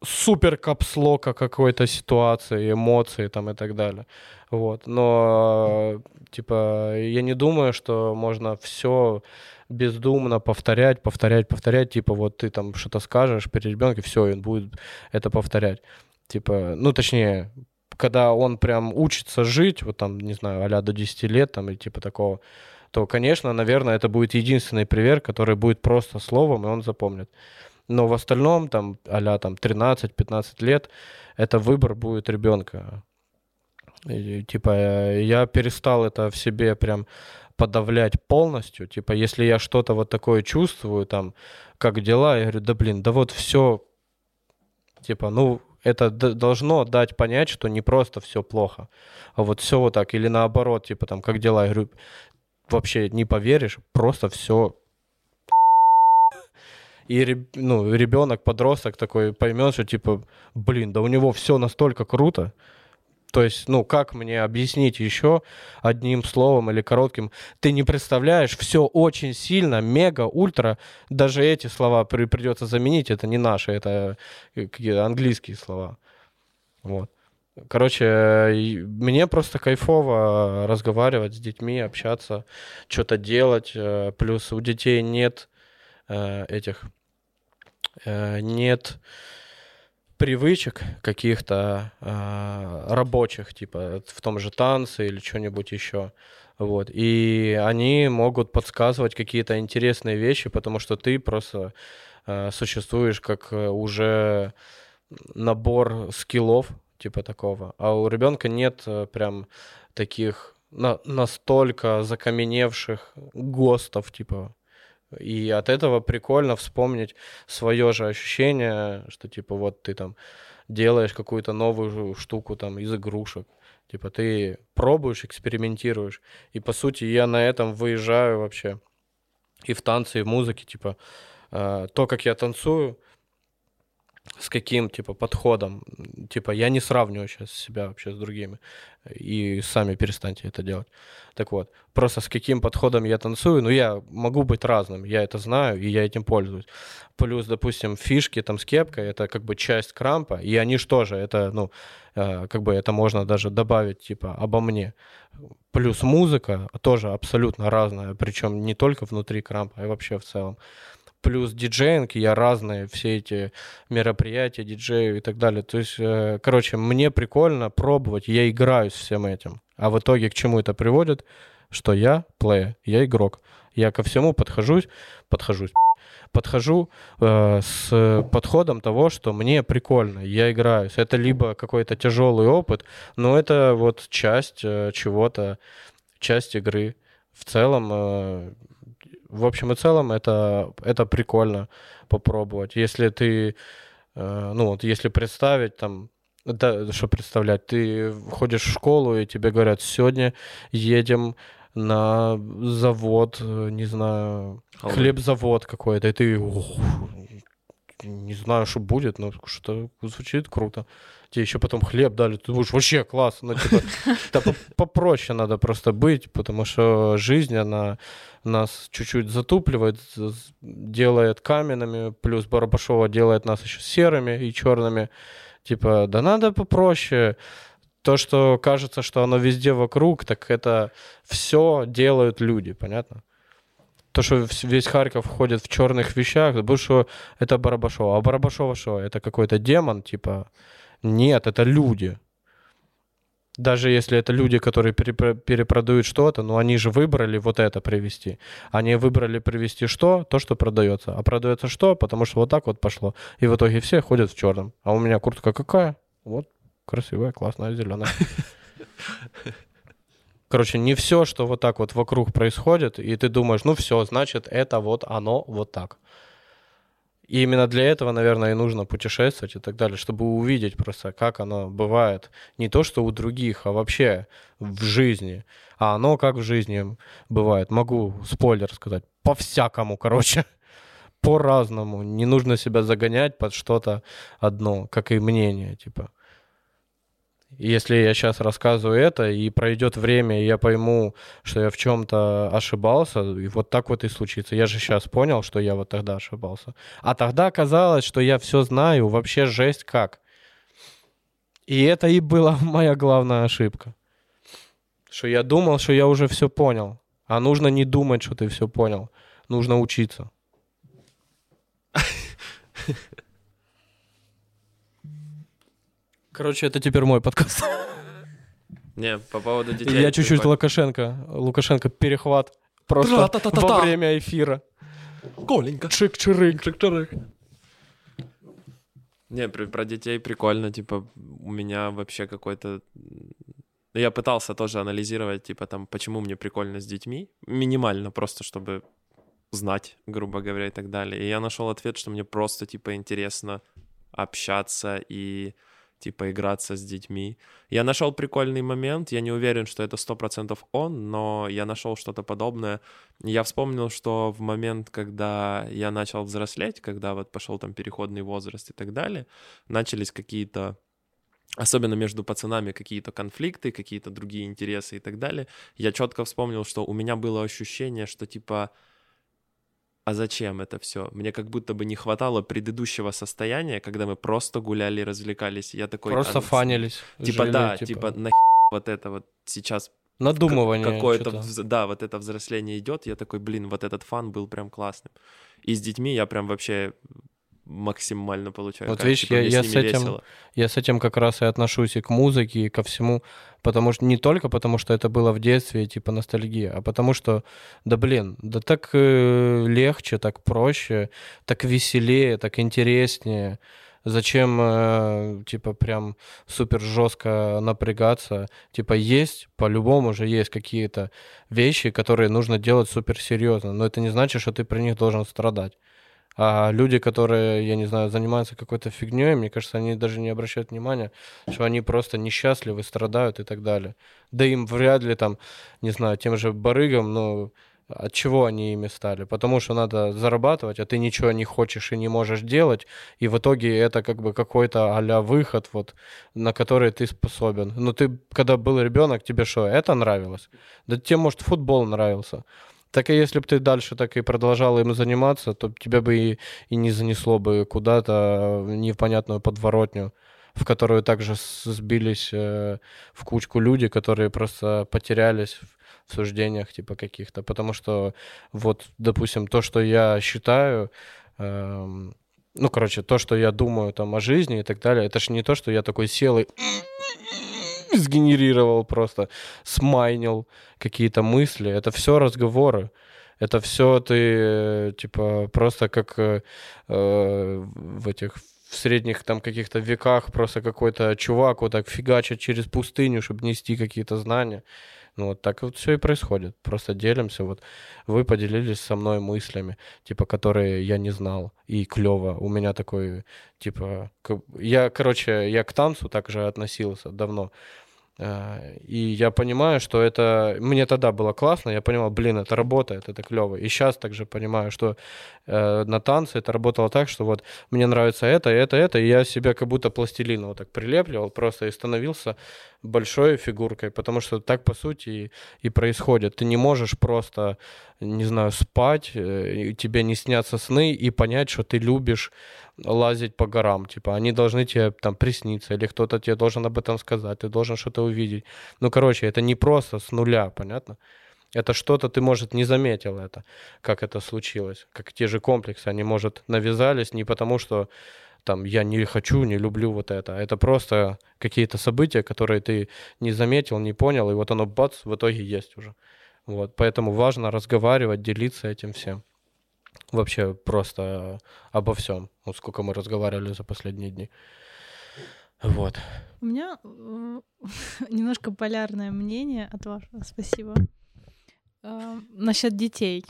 супер капслока какой-то ситуации, эмоции там и так далее. Вот. Но, типа, я не думаю, что можно все бездумно повторять, повторять, повторять. Типа, вот ты там что-то скажешь перед ребенком, все, он будет это повторять. Типа, ну, точнее, когда он прям учится жить, вот там, не знаю, а до 10 лет, там, и типа такого, то, конечно, наверное, это будет единственный пример, который будет просто словом, и он запомнит. Но в остальном, там, а там 13-15 лет, это выбор будет ребенка. И, типа, я перестал это в себе прям подавлять полностью. Типа, если я что-то вот такое чувствую, там, как дела, я говорю, да блин, да вот все, типа, ну, это должно дать понять, что не просто все плохо, а вот все вот так, или наоборот, типа, там, как дела, я говорю, вообще не поверишь, просто все и ну, ребенок, подросток такой поймет, что типа, блин, да у него все настолько круто. То есть, ну, как мне объяснить еще одним словом или коротким? Ты не представляешь, все очень сильно, мега, ультра. Даже эти слова при, придется заменить, это не наши, это какие-то английские слова. Вот. Короче, мне просто кайфово разговаривать с детьми, общаться, что-то делать. Э, плюс у детей нет э, этих, э, нет привычек каких-то рабочих, типа в том же танце или что-нибудь еще. Вот. И они могут подсказывать какие-то интересные вещи, потому что ты просто существуешь как уже набор скиллов, типа такого. А у ребенка нет э, прям таких на, настолько закаменевших ГОСТов, типа. И от этого прикольно вспомнить свое же ощущение, что типа вот ты там делаешь какую-то новую штуку там из игрушек. Типа ты пробуешь, экспериментируешь. И по сути я на этом выезжаю вообще. И в танце, и в музыке, типа, э, то, как я танцую, с каким, типа, подходом. Типа, я не сравниваю сейчас себя вообще с другими. И сами перестаньте это делать. Так вот, просто с каким подходом я танцую, ну, я могу быть разным, я это знаю, и я этим пользуюсь. Плюс, допустим, фишки там с кепкой, это как бы часть крампа, и они что же, это, ну, э, как бы это можно даже добавить, типа, обо мне. Плюс музыка тоже абсолютно разная, причем не только внутри крампа, а вообще в целом плюс диджеинг, я разные, все эти мероприятия, диджею и так далее. То есть, э, короче, мне прикольно пробовать, я играю с всем этим. А в итоге к чему это приводит? что я плеер, я игрок. Я ко всему подхожусь, подхожусь, подхожу э, с подходом того, что мне прикольно, я играюсь. Это либо какой-то тяжелый опыт, но это вот часть э, чего-то, часть игры. В целом, э, в общем и целом, это, это прикольно попробовать. Если ты, э, ну вот, если представить там, да, что представлять, ты ходишь в школу, и тебе говорят, сегодня едем на завод, э, не знаю, Халвы. хлебзавод какой-то, и ты не знаю, что будет, но что звучит круто. Тебе еще потом хлеб дали, ты думаешь, вообще класс. Ну, типа, да попроще надо просто быть, потому что жизнь, она нас чуть-чуть затупливает, делает каменными, плюс Барабашова делает нас еще серыми и черными. Типа, да надо попроще то, что кажется, что оно везде вокруг, так это все делают люди, понятно? То, что весь Харьков ходит в черных вещах, потому что это Барабашова. А Барабашова что? Это какой-то демон, типа? Нет, это люди. Даже если это люди, которые перепродают что-то, но они же выбрали вот это привести. Они выбрали привести что? То, что продается. А продается что? Потому что вот так вот пошло. И в итоге все ходят в черном. А у меня куртка какая? Вот красивая, классная, зеленая. Короче, не все, что вот так вот вокруг происходит, и ты думаешь, ну все, значит, это вот оно вот так. И именно для этого, наверное, и нужно путешествовать и так далее, чтобы увидеть просто, как оно бывает. Не то, что у других, а вообще в жизни. А оно как в жизни бывает. Могу спойлер сказать. По-всякому, короче. По-разному. Не нужно себя загонять под что-то одно, как и мнение, типа. Если я сейчас рассказываю это, и пройдет время, и я пойму, что я в чем-то ошибался, и вот так вот и случится. Я же сейчас понял, что я вот тогда ошибался. А тогда казалось, что я все знаю, вообще жесть как. И это и была моя главная ошибка. Что я думал, что я уже все понял. А нужно не думать, что ты все понял. Нужно учиться. Короче, это теперь мой подкаст. Не, по поводу детей. Я чуть-чуть Лукашенко. Лукашенко перехват. Просто во время эфира. Коленька. Чик-чирык. Чик-чирык. Не, про детей прикольно, типа, у меня вообще какой-то... Я пытался тоже анализировать, типа, там, почему мне прикольно с детьми. Минимально, просто чтобы знать, грубо говоря, и так далее. И я нашел ответ, что мне просто, типа, интересно общаться и типа играться с детьми. Я нашел прикольный момент, я не уверен, что это сто процентов он, но я нашел что-то подобное. Я вспомнил, что в момент, когда я начал взрослеть, когда вот пошел там переходный возраст и так далее, начались какие-то особенно между пацанами какие-то конфликты, какие-то другие интересы и так далее, я четко вспомнил, что у меня было ощущение, что типа а зачем это все? Мне как будто бы не хватало предыдущего состояния, когда мы просто гуляли, развлекались. Я такой... Просто а, фанились. Типа жили, да, типа, типа на вот это вот сейчас Надумывание. Какое-то, да, вот это взросление идет. Я такой, блин, вот этот фан был прям классным. И с детьми я прям вообще максимально получаю. Вот видишь, типа, я, я, с этим, я с этим как раз и отношусь и к музыке, и ко всему, потому что не только потому, что это было в детстве, типа ностальгия, а потому что, да блин, да так э, легче, так проще, так веселее, так интереснее. Зачем, э, типа, прям супер жестко напрягаться? Типа, есть, по-любому же есть какие-то вещи, которые нужно делать супер серьезно, но это не значит, что ты при них должен страдать. А люди, которые, я не знаю, занимаются какой-то фигней, мне кажется, они даже не обращают внимания, что они просто несчастливы, страдают и так далее. Да им вряд ли там, не знаю, тем же барыгам, ну, от чего они ими стали? Потому что надо зарабатывать, а ты ничего не хочешь и не можешь делать, и в итоге это как бы какой-то а выход, вот, на который ты способен. Но ты, когда был ребенок, тебе что, это нравилось? Да тебе, может, футбол нравился. Так и если бы ты дальше так и продолжал им заниматься, то тебя бы и, и не занесло бы куда-то в непонятную подворотню, в которую также сбились э, в кучку люди, которые просто потерялись в суждениях типа каких-то. Потому что вот, допустим, то, что я считаю, э, ну, короче, то, что я думаю там о жизни и так далее, это же не то, что я такой сел и сгенерировал просто, смайнил какие-то мысли. Это все разговоры. Это все ты, типа, просто как э, в этих в средних там каких-то веках просто какой-то чувак вот так фигачит через пустыню, чтобы нести какие-то знания. Ну, вот так вот все и происходит. Просто делимся. Вот вы поделились со мной мыслями, типа, которые я не знал. И клево. У меня такой, типа, я, короче, я к танцу также относился давно. А, и я понимаю, что это... Мне тогда было классно, я понимал, блин, это работает, это клево. И сейчас также понимаю, что э, на танце это работало так, что вот мне нравится это, это, это, и я себя как будто пластилина вот так прилепливал просто и становился большой фигуркой, потому что так, по сути, и, и происходит. Ты не можешь просто, не знаю, спать, э, тебе не снятся сны и понять, что ты любишь лазить по горам. Типа, они должны тебе там присниться, или кто-то тебе должен об этом сказать, ты должен что-то увидеть. Ну, короче, это не просто с нуля, понятно? Это что-то ты, может, не заметил это, как это случилось. Как те же комплексы, они, может, навязались не потому, что там я не хочу, не люблю вот это. Это просто какие-то события, которые ты не заметил, не понял, и вот оно бац, в итоге есть уже. Вот, поэтому важно разговаривать, делиться этим всем. Вообще просто обо всем. Вот сколько мы разговаривали за последние дни. Вот. У меня э, немножко полярное мнение от вашего. Спасибо. Э, насчет детей.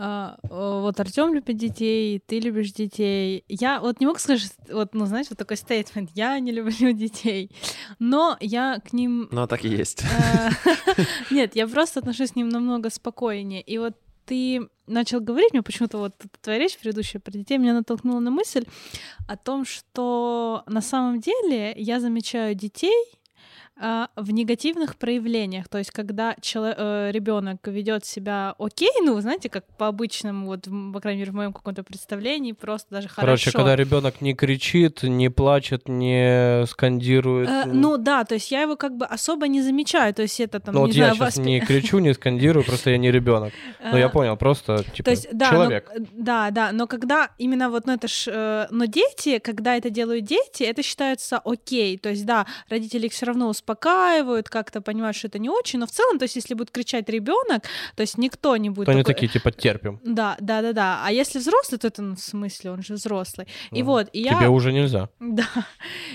А, вот Артем любит детей, ты любишь детей. Я вот не могу сказать, вот, ну, знаешь, вот такой стейтмент, я не люблю детей, но я к ним... Ну, так и есть. А, нет, я просто отношусь к ним намного спокойнее. И вот ты начал говорить, мне почему-то вот твоя речь предыдущая про детей меня натолкнула на мысль о том, что на самом деле я замечаю детей а, в негативных проявлениях, то есть когда э, ребенок ведет себя окей, ну, знаете, как по обычному, вот, по крайней мере, в моем каком-то представлении, просто даже хорошо. Короче, когда ребенок не кричит, не плачет, не скандирует. Э, ну да, то есть я его как бы особо не замечаю, то есть это там, ну, не вот знаю, я сейчас воспи... не кричу, не скандирую, просто я не ребенок. Но я э, понял, просто типа то есть, да, человек. Но, да, да, но когда именно вот, ну это ж, э, но дети, когда это делают дети, это считается окей, то есть да, родители их все равно успокаивают, успокаивают, как-то понимают, что это не очень, но в целом, то есть если будет кричать ребенок, то есть никто не будет... То такой... они такие, типа, терпим. Да, да, да, да. А если взрослый, то это, ну, в смысле, он же взрослый. И вот, и я... Тебе уже нельзя. Да.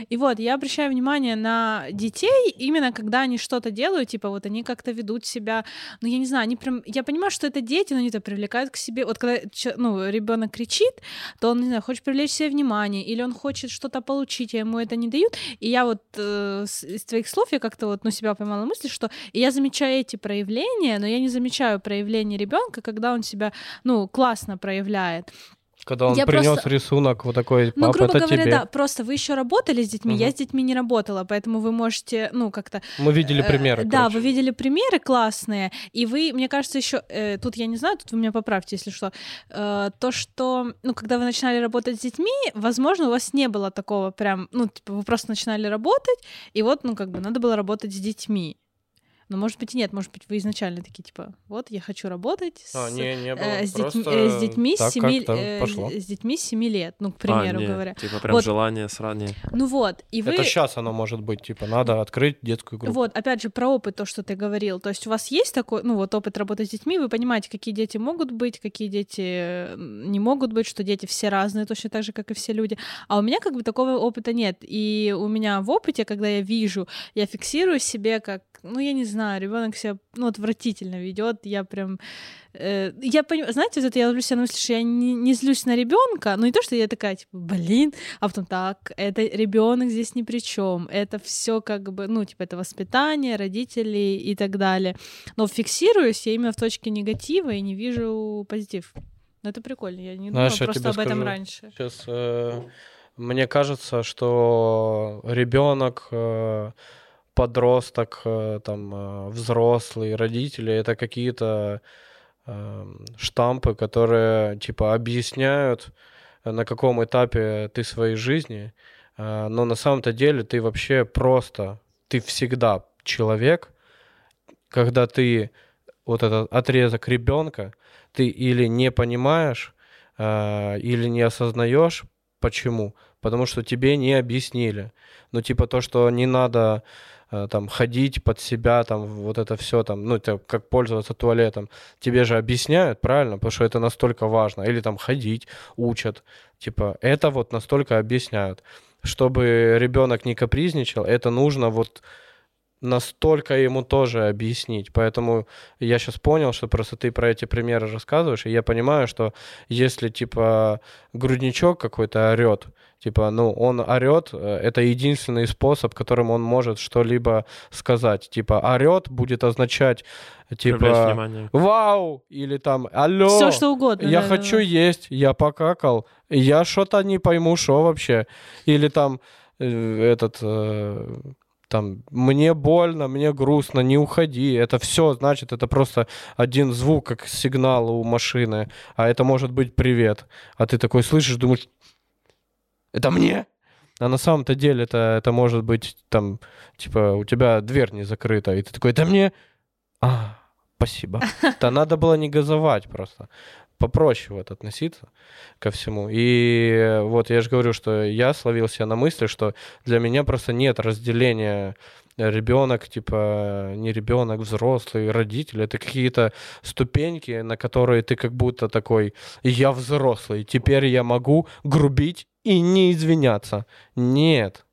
И вот, я обращаю внимание на детей, именно когда они что-то делают, типа, вот они как-то ведут себя, ну, я не знаю, они прям... Я понимаю, что это дети, но они это привлекают к себе. Вот когда, ну, ребенок кричит, то он, не знаю, хочет привлечь себе внимание, или он хочет что-то получить, а ему это не дают. И я вот э, из твоих слов слов я как-то вот, ну, себя поймала мысль, что я замечаю эти проявления, но я не замечаю проявления ребенка, когда он себя, ну, классно проявляет. Когда он я принес просто... рисунок вот такой, папа, Ну, грубо это говоря, тебе. да, просто вы еще работали с детьми, угу. я с детьми не работала, поэтому вы можете, ну, как-то... Мы видели э, примеры, э, Да, вы видели примеры классные, и вы, мне кажется, еще, э, тут я не знаю, тут вы меня поправьте, если что, э, то, что, ну, когда вы начинали работать с детьми, возможно, у вас не было такого прям, ну, типа, вы просто начинали работать, и вот, ну, как бы, надо было работать с детьми. Но может быть и нет, может быть вы изначально такие типа, вот я хочу работать с, а, не, не было. Э, с, детьми, э, с детьми с 7 э, с, с детьми с 7 лет, ну к примеру а, нет, говоря. Типа прям вот. желание сранее. Ну вот и вы. Это сейчас оно может быть типа надо открыть детскую группу. Вот опять же про опыт то, что ты говорил, то есть у вас есть такой, ну вот опыт работы с детьми, вы понимаете, какие дети могут быть, какие дети не могут быть, что дети все разные, точно так же как и все люди. А у меня как бы такого опыта нет, и у меня в опыте, когда я вижу, я фиксирую себе как ну, я не знаю, ребенок себя, ну, отвратительно ведет, я прям, э, я понимаю, знаете, вот это я ловлю себя на мысли, что я не, не злюсь на ребенка, но не то, что я такая, типа, блин, а потом так, это ребенок здесь ни при чем, это все как бы, ну, типа, это воспитание, родители и так далее, но фиксируюсь я именно в точке негатива и не вижу позитив. Ну, это прикольно, я не Знаешь, думала просто об этом скажу, раньше. Сейчас э, мне кажется, что ребенок э, подросток, э, там, э, взрослый, родители, это какие-то эм, штампы, которые, типа, объясняют, на каком этапе ты своей жизни, э, но на самом-то деле ты вообще просто, ты всегда человек, когда ты вот этот отрезок ребенка, ты или не понимаешь, или не осознаешь, Почему? Потому что тебе не объяснили. Ну, типа то, что не надо э, там ходить под себя, там вот это все там, ну, это как пользоваться туалетом, тебе же объясняют, правильно, потому что это настолько важно. Или там ходить, учат. Типа, это вот настолько объясняют. Чтобы ребенок не капризничал, это нужно вот настолько ему тоже объяснить. Поэтому я сейчас понял, что просто ты про эти примеры рассказываешь, и я понимаю, что если, типа, грудничок какой-то орет, типа, ну, он орет, э, это единственный способ, которым он может что-либо сказать. Типа, орет будет означать, типа, вау, или там, алло, Все что угодно. я да, хочу да. есть, я покакал, я что-то не пойму, что вообще. Или там, э, этот... э, там, мне больно, мне грустно, не уходи. Это все, значит, это просто один звук, как сигнал у машины. А это может быть привет. А ты такой слышишь, думаешь, это мне? А на самом-то деле это, это может быть там, типа, у тебя дверь не закрыта, и ты такой, это мне? А, спасибо. Да надо было не газовать просто. Попроще вот относиться ко всему. И вот я же говорю, что я словил себя на мысли, что для меня просто нет разделения ребенок, типа не ребенок, взрослый, родитель. Это какие-то ступеньки, на которые ты как будто такой, я взрослый, теперь я могу грубить и не извиняться. Нет,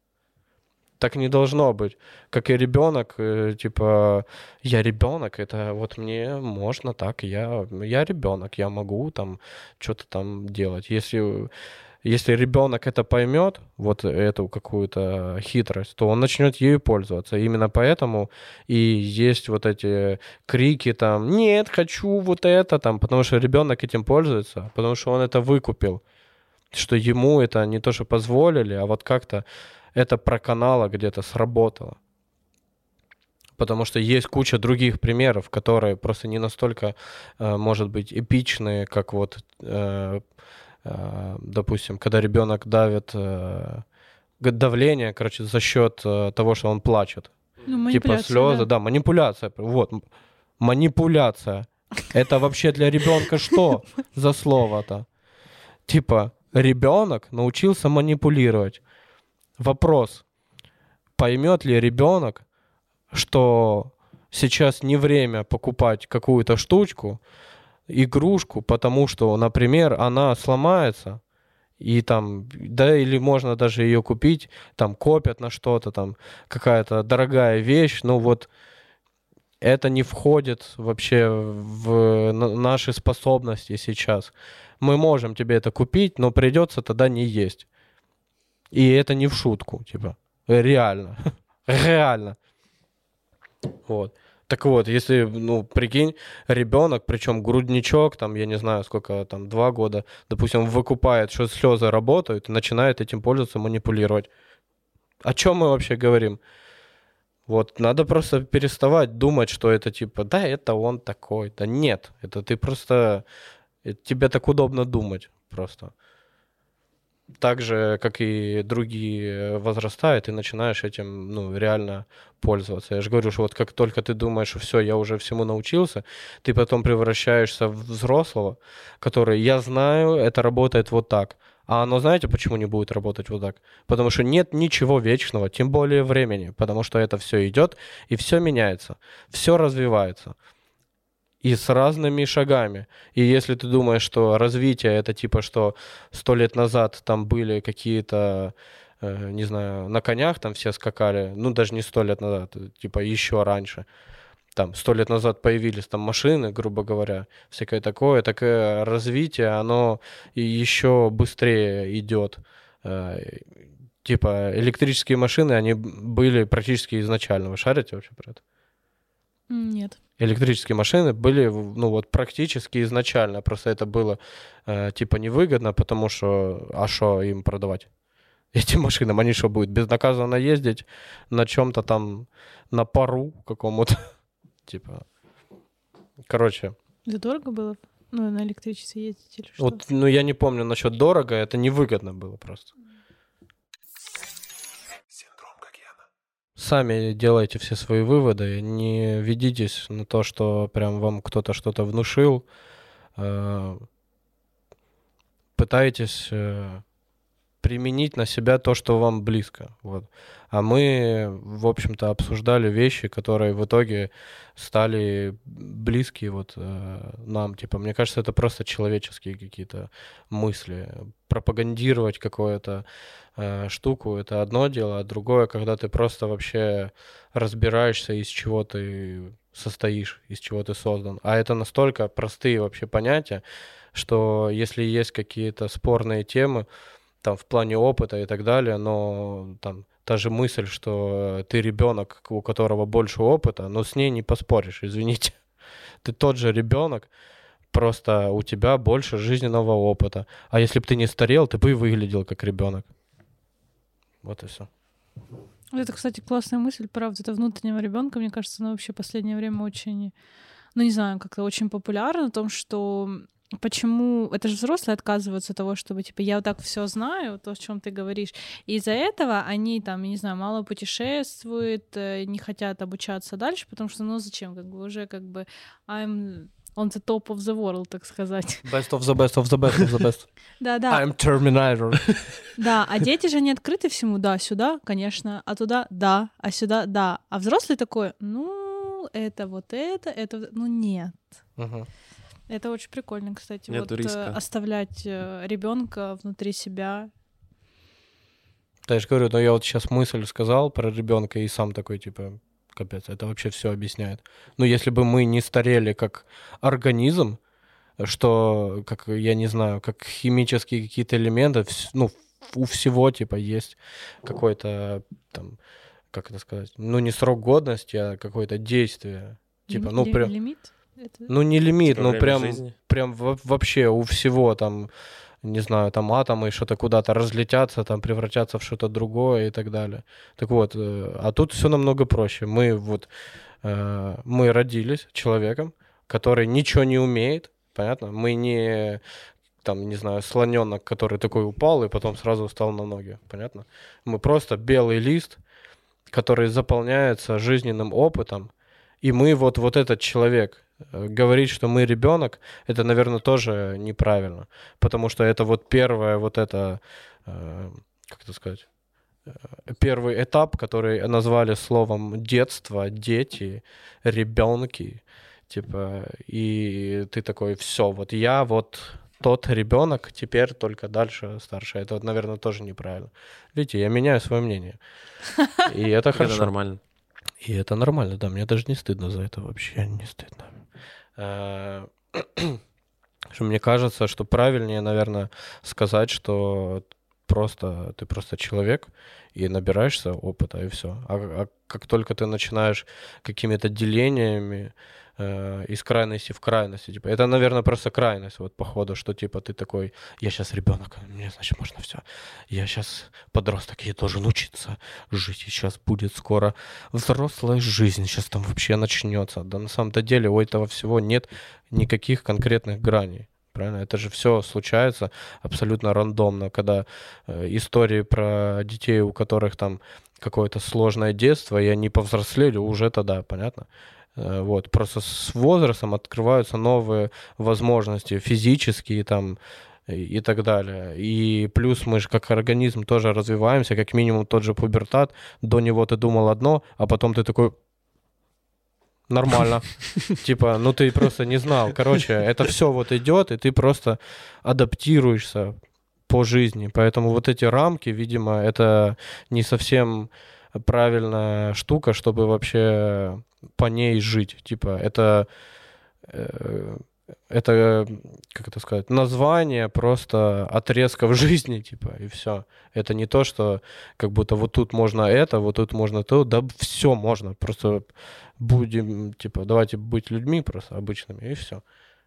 так не должно быть. Как и ребенок, э, типа, я ребенок, это вот мне можно так, я, я ребенок, я могу там что-то там делать. Если, если ребенок это поймет, вот эту какую-то хитрость, то он начнет ею пользоваться. Именно поэтому и есть вот эти крики там, нет, хочу вот это там, потому что ребенок этим пользуется, потому что он это выкупил, что ему это не то, что позволили, а вот как-то это проканало где-то, сработало. Потому что есть куча других примеров, которые просто не настолько, э, может быть, эпичные, как вот, э, э, допустим, когда ребенок давит давление, короче, за счет того, что он плачет. Ну, типа слезы, да. да, манипуляция. Вот, манипуляция. Это вообще для ребенка что за слово-то? Типа, ребенок научился манипулировать. Вопрос, поймет ли ребенок, что сейчас не время покупать какую-то штучку, игрушку, потому что, например, она сломается, и там, да, или можно даже ее купить, там копят на что-то, там какая-то дорогая вещь, ну вот это не входит вообще в на- наши способности сейчас. Мы можем тебе это купить, но придется тогда не есть. И это не в шутку, типа, реально, реально. Вот. Так вот, если, ну, прикинь, ребенок, причем грудничок, там, я не знаю, сколько там, два года, допустим, выкупает, что слезы работают, начинает этим пользоваться, манипулировать. О чем мы вообще говорим? Вот, надо просто переставать думать, что это типа, да, это он такой. Да нет, это ты просто, э, тебе так удобно думать просто. Так же, как и другие возраста, и ты начинаешь этим, ну, реально пользоваться. Я же говорю, что вот как только ты думаешь, все, я уже всему научился, ты потом превращаешься в взрослого, который, я знаю, это работает вот так. А оно знаете, почему не будет работать вот так? Потому что нет ничего вечного, тем более времени, потому что это все идет и все меняется, все развивается. И с разными шагами. И если ты думаешь, что развитие это типа, что сто лет назад там были какие-то, э, не знаю, на конях там все скакали, ну даже не сто лет назад, типа еще раньше, там сто лет назад появились там машины, грубо говоря, всякое такое, такое развитие, оно еще быстрее идет. Э, Типа электрические машины, они были практически изначально. Вы шарите вообще про это? Нет. Электрические машины были, ну вот практически изначально, просто это было э, типа невыгодно, потому что, а что им продавать? Этим машинам, они что, будут безнаказанно ездить на чем-то там, на пару какому-то, типа, короче, Это дорого было? Ну, на электричестве ездить или что? вот, ну я не помню насчет дорого, это невыгодно было просто. Сами делайте все свои выводы, не ведитесь на то, что прям вам кто-то что-то внушил. Э, Пытайтесь э, применить на себя то, что вам близко. Вот. А мы, в общем-то, обсуждали вещи, которые в итоге стали близкие вот э, нам. Типа, мне кажется, это просто человеческие какие-то мысли. Пропагандировать какую-то э, штуку — это одно дело, а другое, когда ты просто вообще разбираешься, из чего ты состоишь, из чего ты создан. А это настолько простые вообще понятия, что если есть какие-то спорные темы, там в плане опыта и так далее, но там та же мысль, что ты ребенок, у которого больше опыта, но с ней не поспоришь, извините. Ты тот же ребенок, просто у тебя больше жизненного опыта. А если бы ты не старел, ты бы и выглядел как ребенок. Вот и все. Это, кстати, классная мысль, правда. Это внутреннего ребенка, мне кажется, она вообще в последнее время очень, ну не знаю, как-то очень популярна, о том, что почему это же взрослые отказываются от того, чтобы типа я вот так все знаю, то, о чем ты говоришь. И из-за этого они там, не знаю, мало путешествуют, э, не хотят обучаться дальше, потому что ну зачем, как бы уже как бы I'm on the top of the world, так сказать. Best of the best of the best of the best. Да, да. I'm Terminator. Да, а дети же не открыты всему, да, сюда, конечно, а туда, да, а сюда, да. А взрослый такой, ну, это вот это, это, ну, нет. Мгм. Это очень прикольно, кстати, Нету вот э, риска. оставлять ребенка внутри себя. Да, я же говорю, но я вот сейчас мысль сказал про ребенка и сам такой, типа, капец, это вообще все объясняет. Ну, если бы мы не старели как организм, что, как, я не знаю, как химические какие-то элементы, ну, у всего, типа, есть какой-то, там, как это сказать, ну, не срок годности, а какое-то действие. Типа, Лими- ну, ли- прям, Лимит? Это- ну, не лимит, ну, прям, жизни. прям во- вообще у всего там, не знаю, там атомы что-то куда-то разлетятся, там превратятся в что-то другое и так далее. Так вот, э, а тут все намного проще. Мы вот, э, мы родились человеком, который ничего не умеет, понятно? Мы не там, не знаю, слоненок, который такой упал и потом сразу встал на ноги, понятно? Мы просто белый лист, который заполняется жизненным опытом, и мы вот, вот этот человек, говорить, что мы ребенок, это, наверное, тоже неправильно. Потому что это вот первое вот это, э, как это сказать, э, первый этап, который назвали словом детство, дети, ребенки. Типа, и ты такой, все, вот я вот тот ребенок, теперь только дальше старше. Это, вот, наверное, тоже неправильно. Видите, я меняю свое мнение. И это Это хорошо. нормально. И это нормально, да, мне даже не стыдно за это вообще, не стыдно. Э, мне кажется, что правильнее, наверное, сказать, что просто ты просто человек и набираешься опыта и все. А, а как только ты начинаешь какими-то делениями э, из крайности в крайности, типа, это, наверное, просто крайность, вот походу, что типа ты такой, я сейчас ребенок, мне значит можно все, я сейчас подросток, я должен учиться жить, и сейчас будет скоро взрослая жизнь, сейчас там вообще начнется. Да на самом-то деле у этого всего нет никаких конкретных граней. Правильно? Это же все случается абсолютно рандомно, когда э, истории про детей, у которых там какое-то сложное детство, и они повзрослели, уже тогда, понятно? Э, Вот, просто с возрастом открываются новые возможности физические там и и так далее. И плюс мы же как организм тоже развиваемся, как минимум тот же пубертат. До него ты думал одно, а потом ты такой, нормально. Типа, ну ты просто не знал. Короче, это все вот идет, и ты просто адаптируешься по жизни. Поэтому вот эти рамки, видимо, это не совсем правильная штука, чтобы вообще по ней жить. Типа, это э, это, как это сказать, название просто отрезков жизни, типа, и все. Это не то, что как будто вот тут можно это, вот тут можно то, да все можно. Просто будем, типа, давайте быть людьми просто обычными, и все.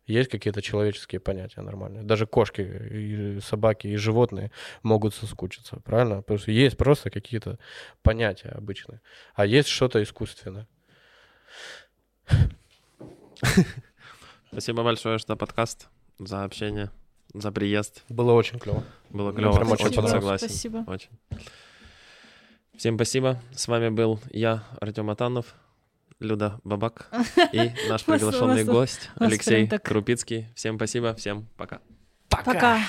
Есть какие-то человеческие понятия нормальные. Даже кошки, и собаки, и животные могут соскучиться, правильно? Потому что есть просто какие-то понятия обычные. А есть что-то искусственное. Спасибо большое, что подкаст, за общение, за приезд. Было очень клево. Было клево, прям очень очень согласен. Спасибо. Очень. Всем спасибо. С вами был я, Артем Атанов, Люда Бабак и наш приглашенный гость Алексей Крупицкий. Всем спасибо, всем пока. Пока.